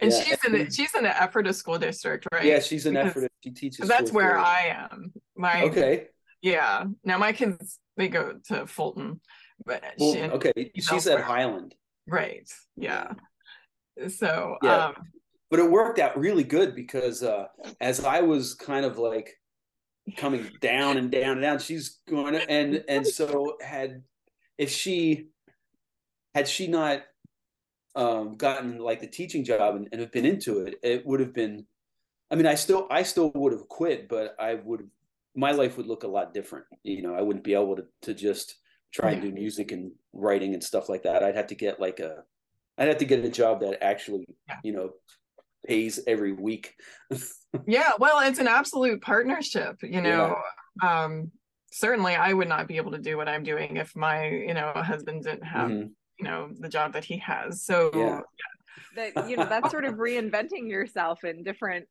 And yeah. she's in the she's in the Ephrata school district, right? Yeah, she's in because, Ephrata. She teaches. That's where grade. I am. My okay. Yeah. Now my kids they go to Fulton, but well, she, okay, she's at Highland. Right. Yeah. So yeah. um but it worked out really good because uh, as I was kind of like coming down and down and down, she's going to, and and so had if she had she not um, gotten like the teaching job and, and have been into it, it would have been. I mean, I still I still would have quit, but I would my life would look a lot different. You know, I wouldn't be able to to just try and do music and writing and stuff like that. I'd have to get like a, I'd have to get a job that actually, you know, pays every week. yeah, well, it's an absolute partnership. You know, yeah. um, certainly I would not be able to do what I'm doing if my, you know, husband didn't have, mm-hmm. you know, the job that he has. So yeah. that you know, that's sort of reinventing yourself in different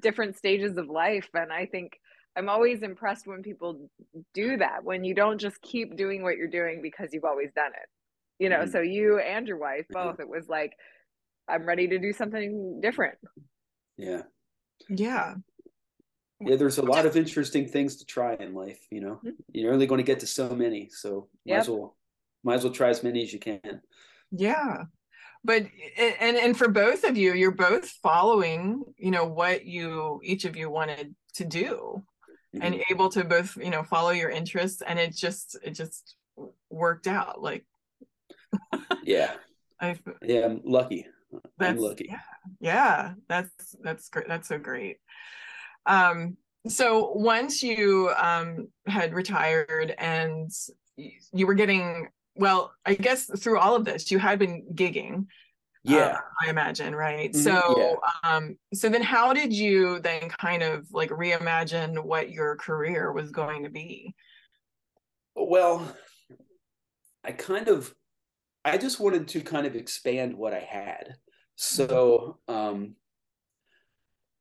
different stages of life. And I think I'm always impressed when people do that, when you don't just keep doing what you're doing because you've always done it. You know, mm-hmm. so you and your wife both, it was like, I'm ready to do something different. Yeah. Yeah yeah there's a lot of interesting things to try in life you know mm-hmm. you're only going to get to so many so might yep. as well might as well try as many as you can yeah but and and for both of you you're both following you know what you each of you wanted to do mm-hmm. and able to both you know follow your interests and it just it just worked out like yeah. I yeah i'm lucky. I'm lucky. yeah, yeah that's that's great that's so great. Um, so once you um, had retired and you were getting, well, I guess through all of this, you had been gigging. Yeah, uh, I imagine, right? Mm-hmm, so, yeah. um, so then how did you then kind of like reimagine what your career was going to be? Well, I kind of, I just wanted to kind of expand what I had. So, um,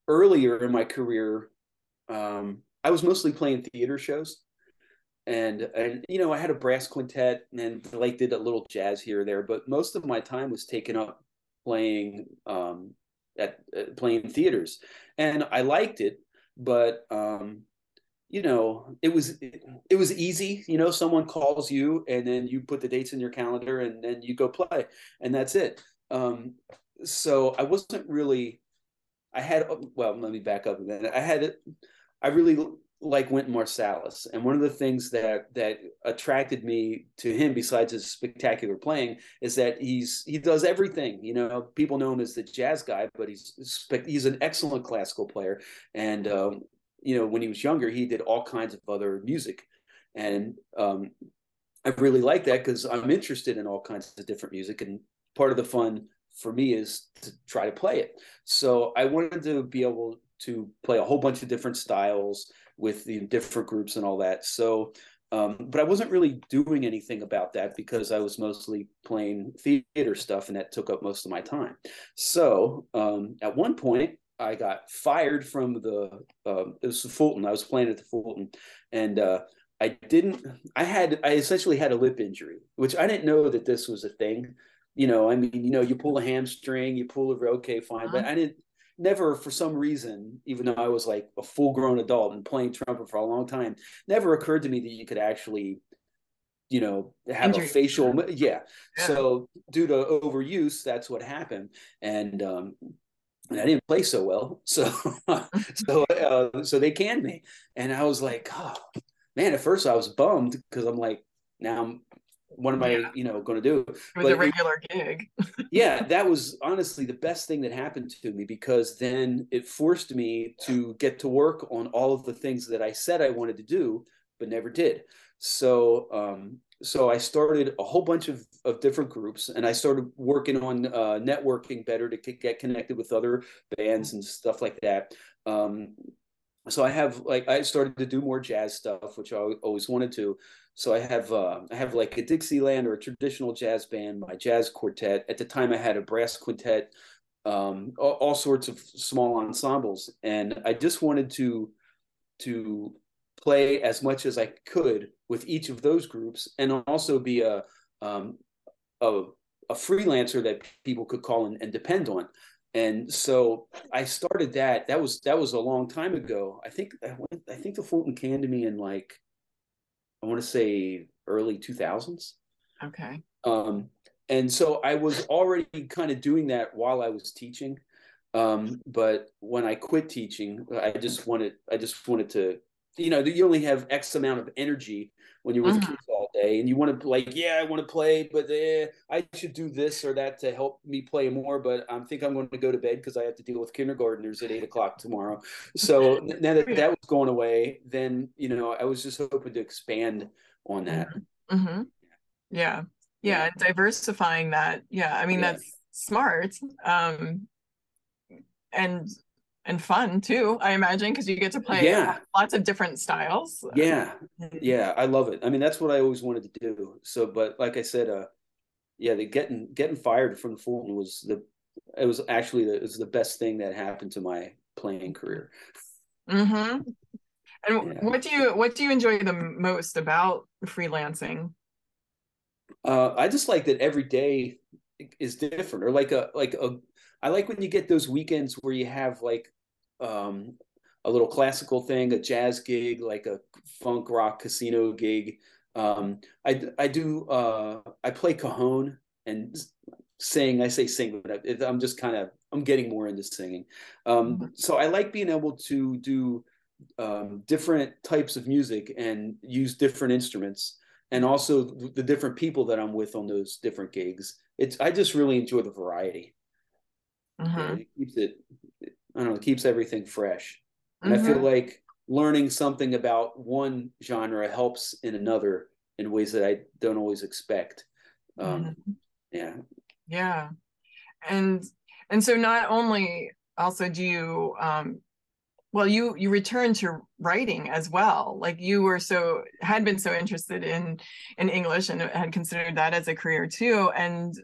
earlier in my career, um, I was mostly playing theater shows. And, and you know, I had a brass quintet and like did a little jazz here or there, but most of my time was taken up playing um, at uh, playing theaters, and I liked it. But um, you know, it was it, it was easy. You know, someone calls you, and then you put the dates in your calendar, and then you go play, and that's it. Um, so I wasn't really I had well, let me back up a minute. I had I really like Wynton Marsalis, and one of the things that that attracted me to him, besides his spectacular playing, is that he's he does everything. You know, people know him as the jazz guy, but he's he's an excellent classical player, and um, you know, when he was younger, he did all kinds of other music, and um, I really like that because I'm interested in all kinds of different music, and part of the fun for me is to try to play it. So I wanted to be able to play a whole bunch of different styles with the different groups and all that. So, um, but I wasn't really doing anything about that because I was mostly playing theater stuff, and that took up most of my time. So um, at one point, I got fired from the uh, it was the Fulton. I was playing at the Fulton, and uh, I didn't. I had I essentially had a lip injury, which I didn't know that this was a thing you know, I mean, you know, you pull a hamstring, you pull a okay, fine, uh-huh. but I didn't never for some reason, even though I was like a full grown adult and playing trumpet for a long time, never occurred to me that you could actually, you know, have Injury. a facial yeah. yeah. So due to overuse, that's what happened. And um and I didn't play so well. So so uh, so they canned me. And I was like, oh man, at first I was bummed because I'm like, now I'm what am yeah. I, you know, going to do? It was a regular gig. yeah, that was honestly the best thing that happened to me because then it forced me to get to work on all of the things that I said I wanted to do but never did. So, um, so I started a whole bunch of, of different groups and I started working on uh, networking better to get connected with other bands and stuff like that. Um, so I have like I started to do more jazz stuff, which I always wanted to. So I have uh, I have like a Dixieland or a traditional jazz band, my jazz quartet. At the time, I had a brass quintet, um, all, all, sorts of small ensembles, and I just wanted to to play as much as I could with each of those groups, and also be a um, a, a freelancer that people could call and, and depend on and so I started that. That was that was a long time ago. I think I think the Fulton came to me in like I want to say early two thousands. Okay. Um, and so I was already kind of doing that while I was teaching. Um, but when I quit teaching, I just wanted I just wanted to you know you only have x amount of energy when you're with mm-hmm. kids all day and you want to like yeah i want to play but eh, i should do this or that to help me play more but i think i'm going to go to bed because i have to deal with kindergartners at eight o'clock tomorrow so now that that was going away then you know i was just hoping to expand on that mm-hmm. mm-hmm. yeah yeah diversifying that yeah i mean yeah. that's smart um and and fun too i imagine because you get to play yeah. lots of different styles. Yeah. Yeah i love it. I mean that's what i always wanted to do. So but like i said uh yeah the getting getting fired from fulton was the it was actually the, it was the best thing that happened to my playing career. Mm-hmm. and yeah. what do you what do you enjoy the most about freelancing? Uh i just like that every day is different or like a like a I like when you get those weekends where you have like um, a little classical thing, a jazz gig, like a funk rock casino gig. Um, I I do uh, I play cajon and sing. I say sing, but I, am just kind of I'm getting more into singing. Um, mm-hmm. so I like being able to do um, different types of music and use different instruments, and also the different people that I'm with on those different gigs. It's I just really enjoy the variety. Mm-hmm. it keeps it I don't know, it keeps everything fresh. And mm-hmm. I feel mm-hmm. like learning something about one genre helps in another in ways that I don't always expect. Um, mm-hmm. Yeah. Yeah. And and so not only also do you um well you you returned to writing as well like you were so had been so interested in in english and had considered that as a career too and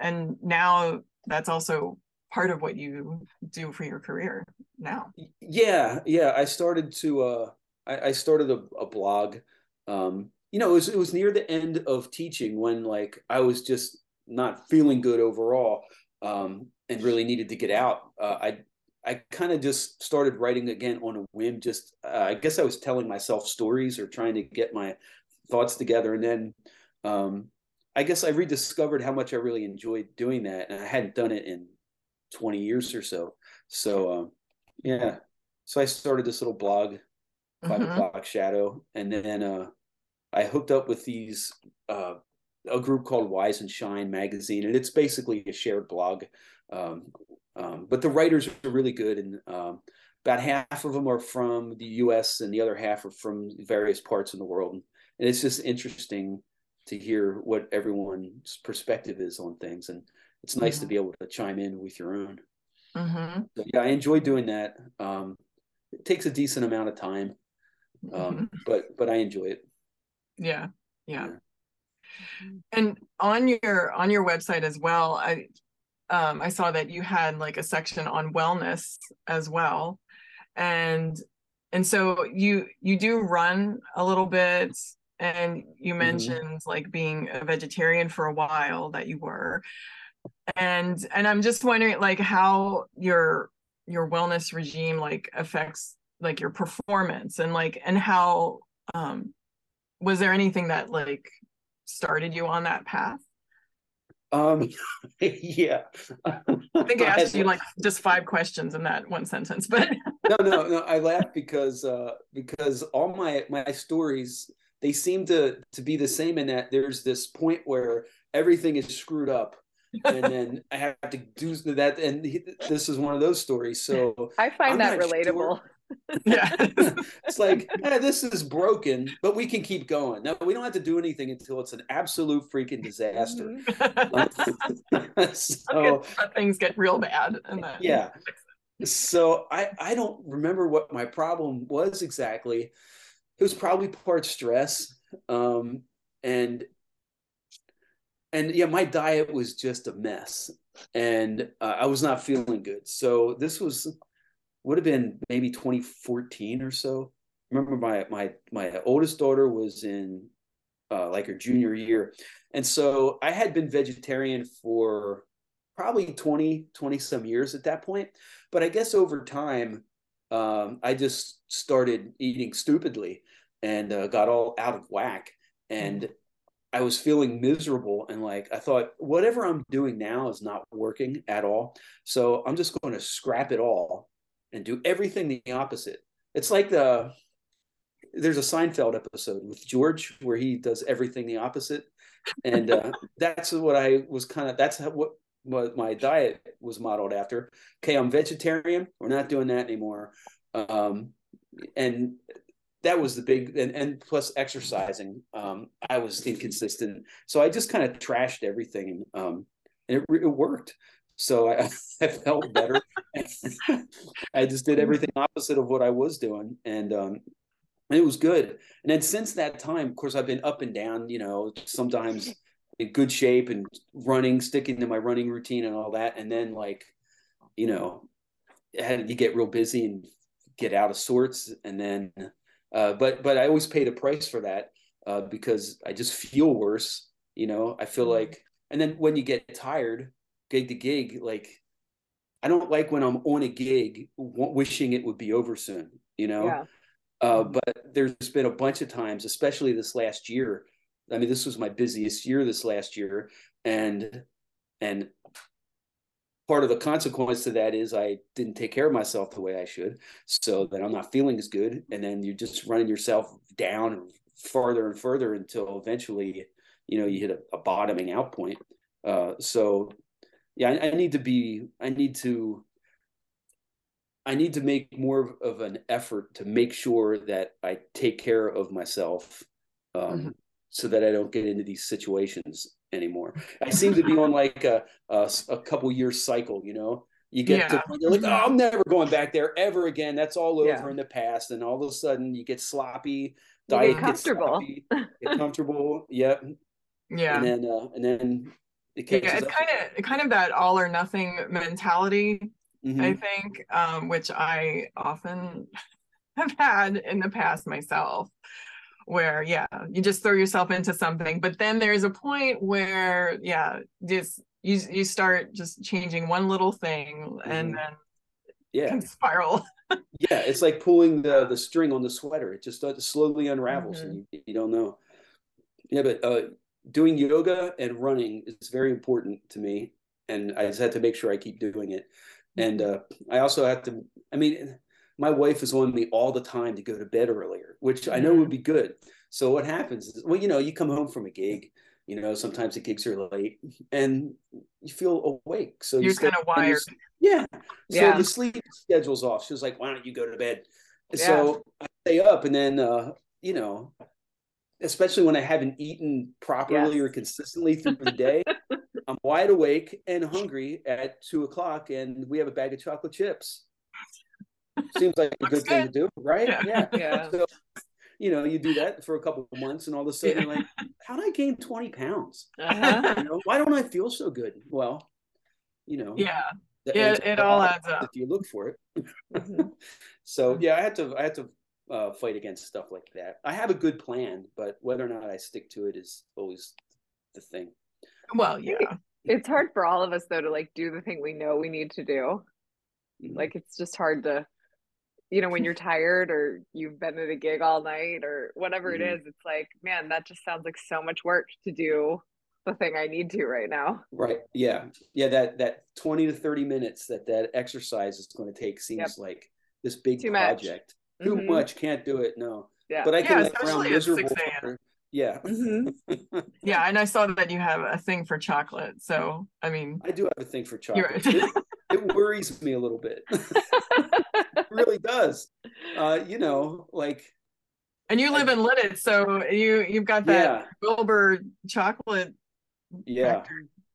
and now that's also part of what you do for your career now. Yeah, yeah. I started to uh I, I started a, a blog. Um, you know, it was it was near the end of teaching when like I was just not feeling good overall, um, and really needed to get out. Uh, I I kind of just started writing again on a whim. Just uh, I guess I was telling myself stories or trying to get my thoughts together, and then um, I guess I rediscovered how much I really enjoyed doing that, and I hadn't done it in 20 years or so. So um, yeah, so I started this little blog, 5 mm-hmm. o'clock shadow, and then uh, I hooked up with these uh, a group called Wise and Shine magazine, and it's basically a shared blog. Um, um, but the writers are really good, and um, about half of them are from the U.S. and the other half are from various parts of the world. And it's just interesting to hear what everyone's perspective is on things. And it's nice mm-hmm. to be able to chime in with your own. Mm-hmm. So, yeah, I enjoy doing that. Um, it takes a decent amount of time, um, mm-hmm. but but I enjoy it. Yeah, yeah. And on your on your website as well, I um, I saw that you had like a section on wellness as well, and and so you you do run a little bit and you mm-hmm. mentioned like being a vegetarian for a while that you were and and i'm just wondering like how your your wellness regime like affects like your performance and like and how um was there anything that like started you on that path? Um yeah. I think i asked you like just five questions in that one sentence but no no no i laugh because uh because all my my stories they seem to to be the same in that there's this point where everything is screwed up and then I have to do that. And this is one of those stories. So I find I'm that relatable. Sure. yeah, it's like hey, this is broken, but we can keep going. No, we don't have to do anything until it's an absolute freaking disaster. Mm-hmm. so things get real bad, and then yeah. So I I don't remember what my problem was exactly. It was probably part stress, um, and and yeah, my diet was just a mess, and uh, I was not feeling good. So this was would have been maybe 2014 or so. Remember my my my oldest daughter was in uh, like her junior year, and so I had been vegetarian for probably 20 20 some years at that point. But I guess over time, um, I just started eating stupidly and uh, got all out of whack. And mm-hmm. I was feeling miserable and like I thought whatever I'm doing now is not working at all. So I'm just going to scrap it all and do everything the opposite. It's like the there's a Seinfeld episode with George where he does everything the opposite, and uh, that's what I was kind of. That's how, what what my diet was modeled after. Okay, I'm vegetarian. We're not doing that anymore. Um, and that was the big and, and plus exercising. Um, I was inconsistent, so I just kind of trashed everything, um, and it, it worked. So I, I felt better. I just did everything opposite of what I was doing, and um, it was good. And then since that time, of course, I've been up and down. You know, sometimes in good shape and running, sticking to my running routine and all that. And then like, you know, had to get real busy and get out of sorts. And then, uh, but but I always pay the price for that uh, because I just feel worse. You know, I feel mm-hmm. like, and then when you get tired, gig to gig, like I don't like when I'm on a gig wishing it would be over soon. You know. Yeah. Uh, mm-hmm. but there's been a bunch of times, especially this last year, I mean, this was my busiest year this last year, and and part of the consequence to that is I didn't take care of myself the way I should, so that I'm not feeling as good, and then you're just running yourself down farther and further until eventually, you know, you hit a, a bottoming out point. Uh, so, yeah, I, I need to be, I need to I need to make more of an effort to make sure that I take care of myself um, mm-hmm so that I don't get into these situations anymore. I seem to be on like a a, a couple years cycle, you know. You get yeah. to you're like, oh, I'm never going back there ever again. That's all over yeah. in the past. And all of a sudden, you get sloppy. Diet get comfortable. Gets sloppy, get comfortable. Yep. Yeah. And then uh, and then it yeah, it's kind of kind of that all or nothing mentality. Mm-hmm. I think, um, which I often have had in the past myself where yeah you just throw yourself into something but then there's a point where yeah just you you start just changing one little thing mm-hmm. and then yeah can spiral yeah it's like pulling the the string on the sweater it just slowly unravels mm-hmm. and you, you don't know yeah but uh doing yoga and running is very important to me and i just had to make sure i keep doing it and mm-hmm. uh i also have to i mean my wife is on me all the time to go to bed earlier, which I know would be good. So what happens is, well, you know, you come home from a gig, you know, sometimes the gigs are late and you feel awake. So you're you kind of wired. Yeah. So yeah. the sleep schedule's off. She was like, why don't you go to bed? Yeah. So I stay up and then, uh, you know, especially when I haven't eaten properly yes. or consistently through the day, I'm wide awake and hungry at two o'clock and we have a bag of chocolate chips seems like a good, thing to do, right? Yeah. Yeah. yeah. So, you know, you do that for a couple of months, and all of a sudden, yeah. you're like, "How did I gain twenty pounds? Uh-huh. you know, why don't I feel so good?" Well, you know, yeah, yeah, it all adds up if you look for it. Mm-hmm. so yeah, I had to, I had to uh, fight against stuff like that. I have a good plan, but whether or not I stick to it is always the thing. Well, yeah, it's hard for all of us though to like do the thing we know we need to do. Mm-hmm. Like it's just hard to you know, when you're tired or you've been at a gig all night or whatever mm-hmm. it is, it's like, man, that just sounds like so much work to do the thing I need to right now. Right. Yeah. Yeah. That, that 20 to 30 minutes that that exercise is going to take seems yep. like this big Too project. Much. Too mm-hmm. much. Can't do it. No. Yeah. But I can yeah, lay around miserable. Yeah. Mm-hmm. yeah. And I saw that you have a thing for chocolate. So, I mean, I do have a thing for chocolate. it, it worries me a little bit. really does. Uh, you know, like. And you live in Lititz, so you you've got that yeah. Wilbur chocolate. Yeah.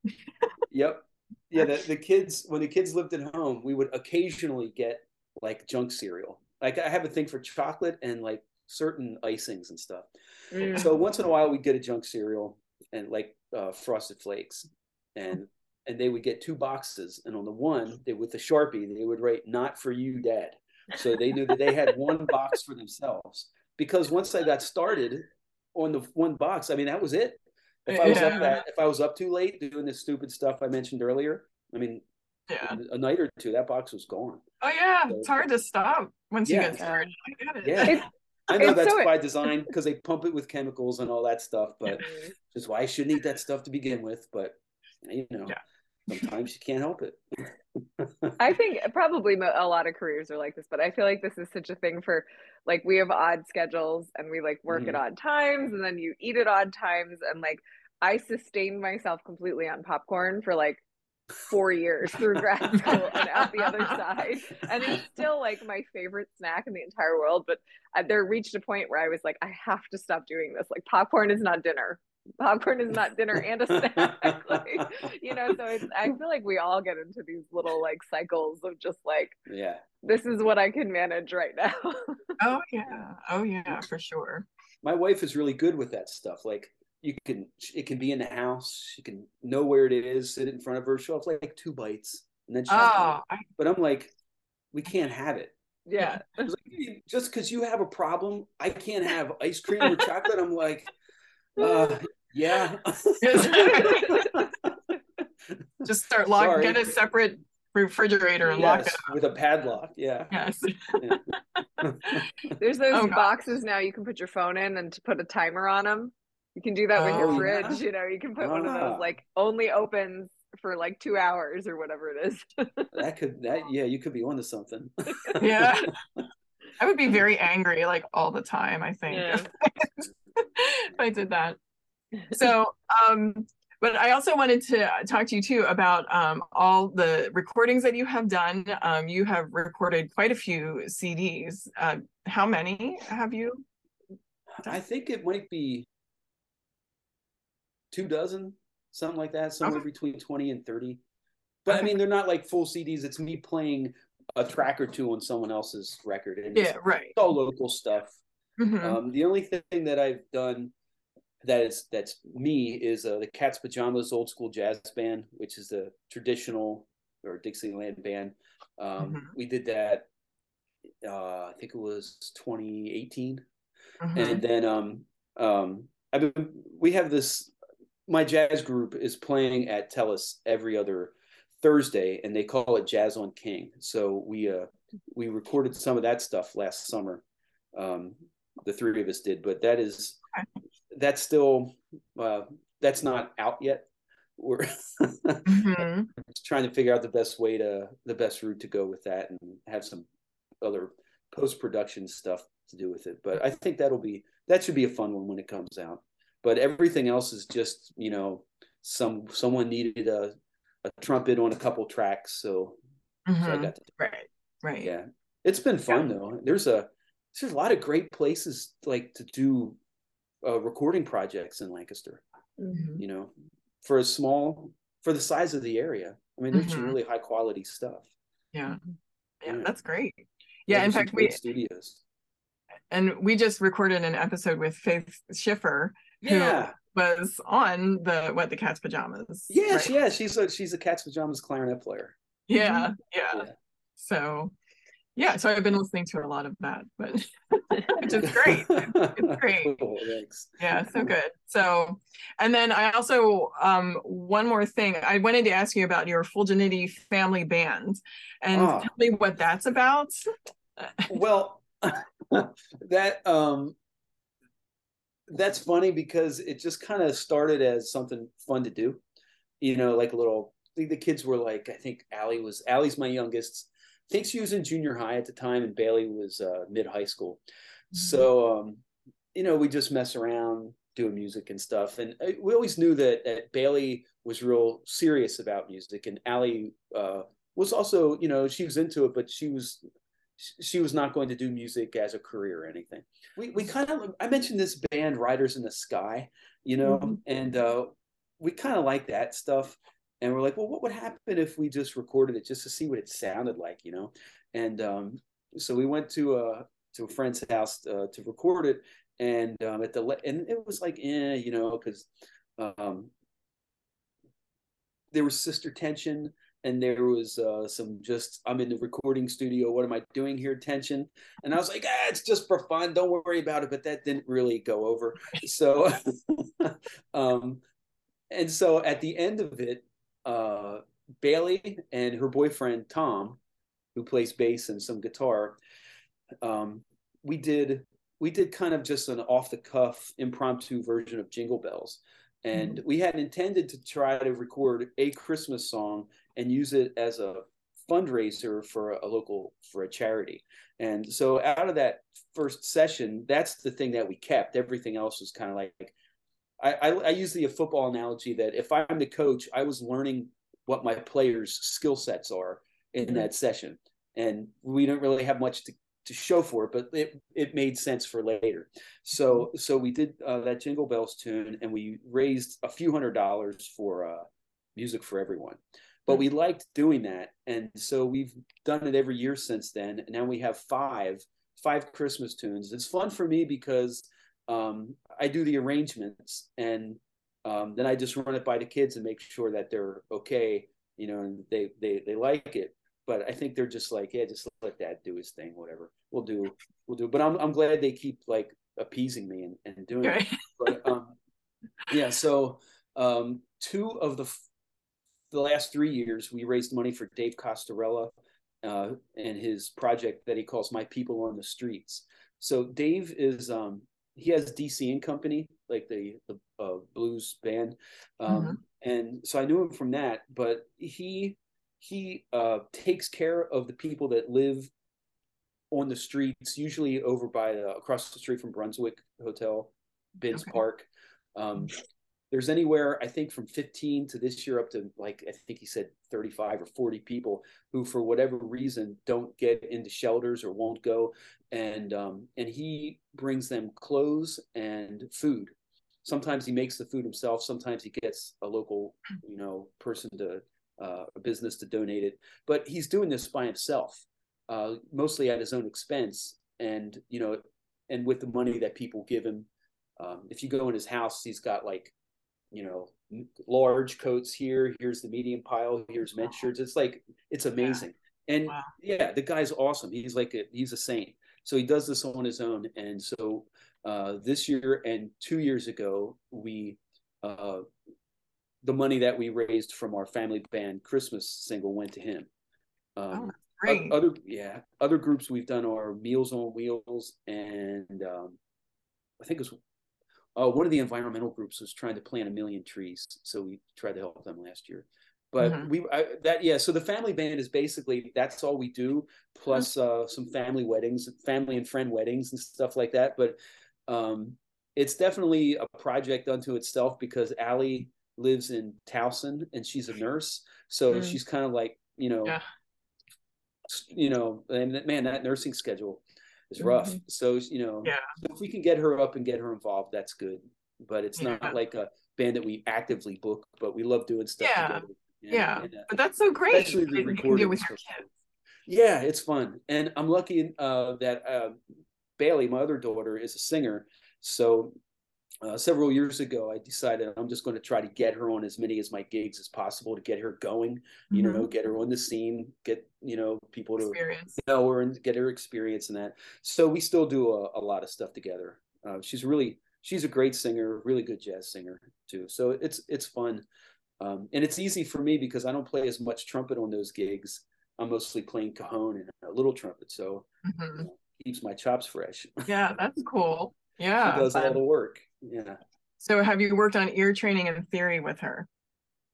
yep. Yeah. The, the kids when the kids lived at home, we would occasionally get like junk cereal. Like I have a thing for chocolate and like certain icings and stuff. Mm. So once in a while we'd get a junk cereal and like uh, frosted flakes and and they would get two boxes and on the one they with the sharpie they would write not for you dad so they knew that they had one box for themselves because once I got started on the one box, I mean that was it. If I was yeah. up that, if I was up too late doing this stupid stuff I mentioned earlier, I mean, yeah, a night or two that box was gone. Oh yeah, so, it's hard to stop once yeah. you get started. I Yeah. I know that's so by design because they pump it with chemicals and all that stuff, but just why I shouldn't eat that stuff to begin with. But you know, yeah. Sometimes you can't help it. I think probably a lot of careers are like this, but I feel like this is such a thing for like we have odd schedules and we like work mm-hmm. at odd times and then you eat at odd times and like I sustained myself completely on popcorn for like four years through grad school and out the other side. And it's still like my favorite snack in the entire world. But there reached a point where I was like, I have to stop doing this. Like popcorn is not dinner. Popcorn is not dinner and a snack. like, you know, so it's, I feel like we all get into these little like cycles of just like, yeah, this is what I can manage right now. oh yeah. Oh yeah, for sure. My wife is really good with that stuff. Like you can it can be in the house you can know where it is sit in front of her she'll have like two bites and then she oh, I... but i'm like we can't have it yeah like, just because you have a problem i can't have ice cream or chocolate i'm like uh yeah just start locking get a separate refrigerator and yes, lock it up. with a padlock yeah yes yeah. there's those oh, boxes now you can put your phone in and to put a timer on them you can do that with your oh, fridge. Yeah. You know, you can put one of ah. those like only opens for like two hours or whatever it is. that could that yeah, you could be onto something. yeah. I would be very angry like all the time, I think. Yeah. if I did that. So um but I also wanted to talk to you too about um, all the recordings that you have done. Um, you have recorded quite a few CDs. Uh, how many have you? Done? I think it might be two dozen, something like that, somewhere okay. between 20 and 30. But okay. I mean, they're not like full CDs. It's me playing a track or two on someone else's record. And yeah, right. all local stuff. Mm-hmm. Um, the only thing that I've done that is that's me is uh, the Cat's Pajamas Old School Jazz Band, which is the traditional or Dixieland band. Um, mm-hmm. We did that. Uh, I think it was 2018, mm-hmm. and then um, um, I've been. We have this my jazz group is playing at Tellus every other Thursday, and they call it Jazz on King. So we uh, we recorded some of that stuff last summer. Um, the three of us did, but that is that's still uh, that's not out yet. We're mm-hmm. trying to figure out the best way to the best route to go with that, and have some other post production stuff to do with it. But I think that'll be that should be a fun one when it comes out but everything else is just you know some someone needed a, a trumpet on a couple tracks so, mm-hmm. so I mm-hmm. got to right right yeah it's been fun yeah. though there's a there's a lot of great places like to do uh, recording projects in Lancaster mm-hmm. you know for a small for the size of the area I mean there's mm-hmm. some really high quality stuff yeah. yeah, yeah that's great yeah, in fact we studios and we just recorded an episode with Faith Schiffer yeah. was on the what the cat's pajamas. Yeah, right? yeah, she's a she's a cat's pajamas clarinet player. Yeah, yeah. yeah. So yeah, so I've been listening to a lot of that, but which is great. It's great. Cool, thanks. Yeah, so good. So, and then I also um one more thing. I wanted to ask you about your Fulginiti family band, and oh. tell me what that's about. well, that um that's funny because it just kind of started as something fun to do. You know, like a little. The kids were like, I think Allie was Allie's my youngest. I think she was in junior high at the time, and Bailey was uh, mid high school. Mm-hmm. So, um, you know, we just mess around doing music and stuff. And uh, we always knew that, that Bailey was real serious about music, and Allie uh, was also, you know, she was into it, but she was she was not going to do music as a career or anything. We we kind of I mentioned this band Riders in the Sky, you know, mm-hmm. and uh, we kind of like that stuff. And we're like, well, what would happen if we just recorded it just to see what it sounded like, you know? And um, so we went to a to a friend's house uh, to record it, and um, at the and it was like, eh, you know, because um, there was sister tension and there was uh, some just I'm in the recording studio. What am I doing here? Tension, and I was like, ah, it's just for fun. Don't worry about it. But that didn't really go over. So, um, and so at the end of it, uh, Bailey and her boyfriend Tom, who plays bass and some guitar, um, we did we did kind of just an off the cuff impromptu version of Jingle Bells. And mm-hmm. we had intended to try to record a Christmas song and use it as a fundraiser for a local for a charity. And so out of that first session, that's the thing that we kept. Everything else was kind of like I, I, I use the football analogy that if I'm the coach, I was learning what my players' skill sets are in mm-hmm. that session, and we don't really have much to, to show for it, but it it made sense for later. So mm-hmm. so we did uh, that Jingle Bells tune, and we raised a few hundred dollars for uh, music for everyone. But we liked doing that, and so we've done it every year since then. And now we have five five Christmas tunes. It's fun for me because um, I do the arrangements, and um, then I just run it by the kids and make sure that they're okay, you know, and they they they like it. But I think they're just like, yeah, just let Dad do his thing, whatever. We'll do, we'll do. But I'm I'm glad they keep like appeasing me and, and doing right. it. But um, yeah, so um, two of the the last three years, we raised money for Dave Castarello uh, and his project that he calls My People on the Streets. So Dave is um, he has DC and Company, like the the uh, blues band, um, mm-hmm. and so I knew him from that. But he he uh, takes care of the people that live on the streets, usually over by the, across the street from Brunswick Hotel, Binns okay. Park. Um, there's anywhere I think from 15 to this year up to like I think he said 35 or 40 people who for whatever reason don't get into shelters or won't go. And um, and he brings them clothes and food. Sometimes he makes the food himself. Sometimes he gets a local you know person to uh, a business to donate it. But he's doing this by himself uh, mostly at his own expense. And you know and with the money that people give him um, if you go in his house he's got like you know large coats here here's the medium pile here's men's shirts it's like it's amazing yeah. and wow. yeah the guy's awesome he's like a, he's a saint so he does this on his own and so uh, this year and two years ago we uh, the money that we raised from our family band christmas single went to him um, oh, great. other yeah other groups we've done are meals on wheels and um, i think it was uh, one of the environmental groups was trying to plant a million trees, so we tried to help them last year. But mm-hmm. we I, that yeah, so the family band is basically that's all we do, plus uh, some family weddings, family and friend weddings and stuff like that. But um, it's definitely a project unto itself because Allie lives in Towson and she's a nurse, so mm. she's kind of like you know, yeah. you know, and man, that nursing schedule is rough. Mm-hmm. So you know, yeah. if we can get her up and get her involved, that's good. But it's yeah. not like a band that we actively book, but we love doing stuff yeah. together. And, yeah, and, uh, but that's so great. Especially the recording with your kids. Yeah, it's fun, and I'm lucky uh, that uh, Bailey, my other daughter, is a singer. So uh, several years ago, I decided I'm just going to try to get her on as many as my gigs as possible to get her going, you mm-hmm. know, get her on the scene, get, you know, people to experience. know her and get her experience in that. So we still do a, a lot of stuff together. Uh, she's really, she's a great singer, really good jazz singer too. So it's, it's fun. Um, and it's easy for me because I don't play as much trumpet on those gigs. I'm mostly playing cajon and a little trumpet. So mm-hmm. you know, keeps my chops fresh. Yeah, that's cool. Yeah. she does all the work. Yeah. So have you worked on ear training and theory with her?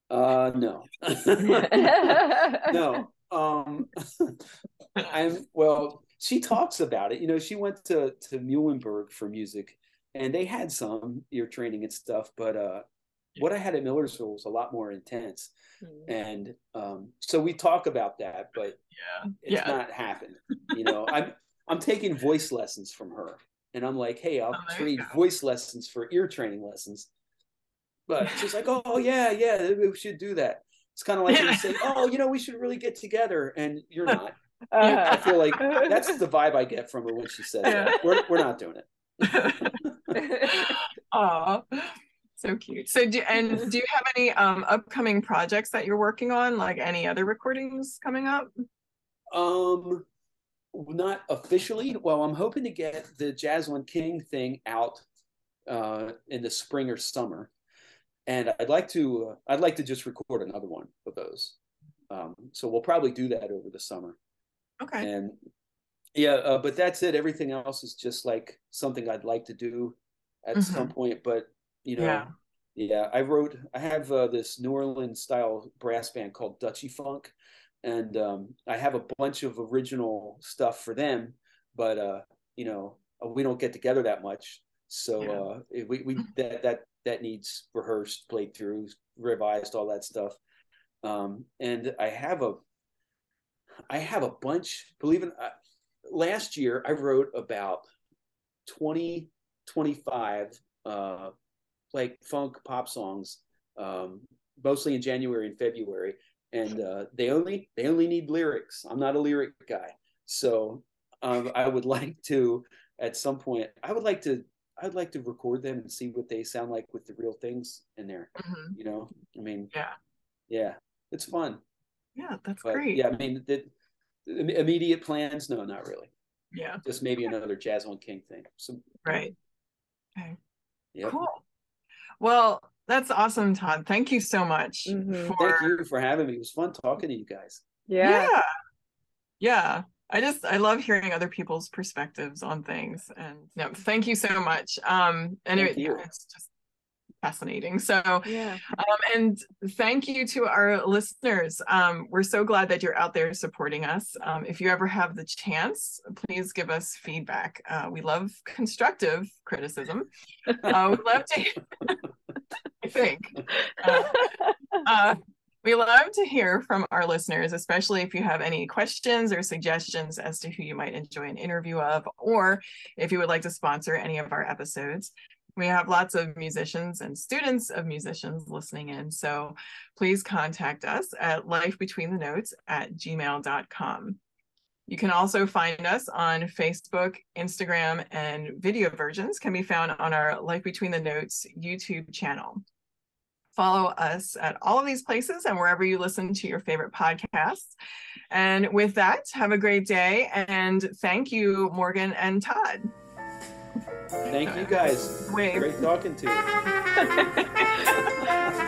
Uh no. no. Um I'm well, she talks about it. You know, she went to to Muhlenberg for music and they had some ear training and stuff, but uh what I had at Millersville was a lot more intense. Mm-hmm. And um, so we talk about that, but yeah, it's yeah. not happened. You know, I'm I'm taking voice lessons from her and I'm like, hey, I'll oh, trade voice lessons for ear training lessons. But she's like, oh yeah, yeah, we should do that. It's kind of like you say, oh, you know, we should really get together, and you're not. Uh, I feel like that's the vibe I get from her when she says that. We're we're not doing it. Aw, so cute. So do and do you have any um upcoming projects that you're working on? Like any other recordings coming up? Um not officially. Well, I'm hoping to get the Jazz on King thing out uh, in the spring or summer, and I'd like to. Uh, I'd like to just record another one of those. Um, so we'll probably do that over the summer. Okay. And yeah, uh, but that's it. Everything else is just like something I'd like to do at mm-hmm. some point. But you know, yeah. yeah I wrote. I have uh, this New Orleans style brass band called Dutchy Funk and um, I have a bunch of original stuff for them, but uh, you know we don't get together that much, so Yeah. uh, we we that that that needs rehearsed, played through, revised, all that stuff. Um, and I have a I have a bunch. Believe it, uh, last year I wrote about 20, 25 uh, like funk pop songs, um, mostly in January and February, and uh, they only they only need lyrics. I'm not a lyric guy, so um, I would like to at some point. I would like to. I'd like to record them and see what they sound like with the real things in there. Mhm. You know, I mean, Yeah. yeah, it's fun. Yeah, that's But great. yeah, I mean, the, the immediate plans, no, not really. Yeah, Just maybe another Jazz on King thing. So right. Okay. yeah. Cool. Well, that's awesome, Todd. Thank you so much Mhm. for Thank you for having me. It was fun talking to you guys. Yeah. yeah. Yeah. I just I love hearing other people's perspectives on things. And no, thank you so much. Um and Thank you. yeah, it's just fascinating. So Yeah. um, and thank you to our listeners. Um, we're so glad that you're out there supporting us. Um, if you ever have the chance, please give us feedback. Uh, we love constructive criticism. Uh, we love to, I think. Uh, uh, we love to hear from our listeners, especially if you have any questions or suggestions as to who you might enjoy an interview of, or if you would like to sponsor any of our episodes. We have lots of musicians and students of musicians listening in, so please contact us at lifebetweenthe at gmail.com. You can also find us on Facebook, Instagram, and video versions can be found on our Life Between the Notes YouTube channel. Follow us at all of these places and wherever you listen to your favorite podcasts. And with that, have a great day and thank you, Morgan and Todd. Thank you guys. Wave. Great talking to you.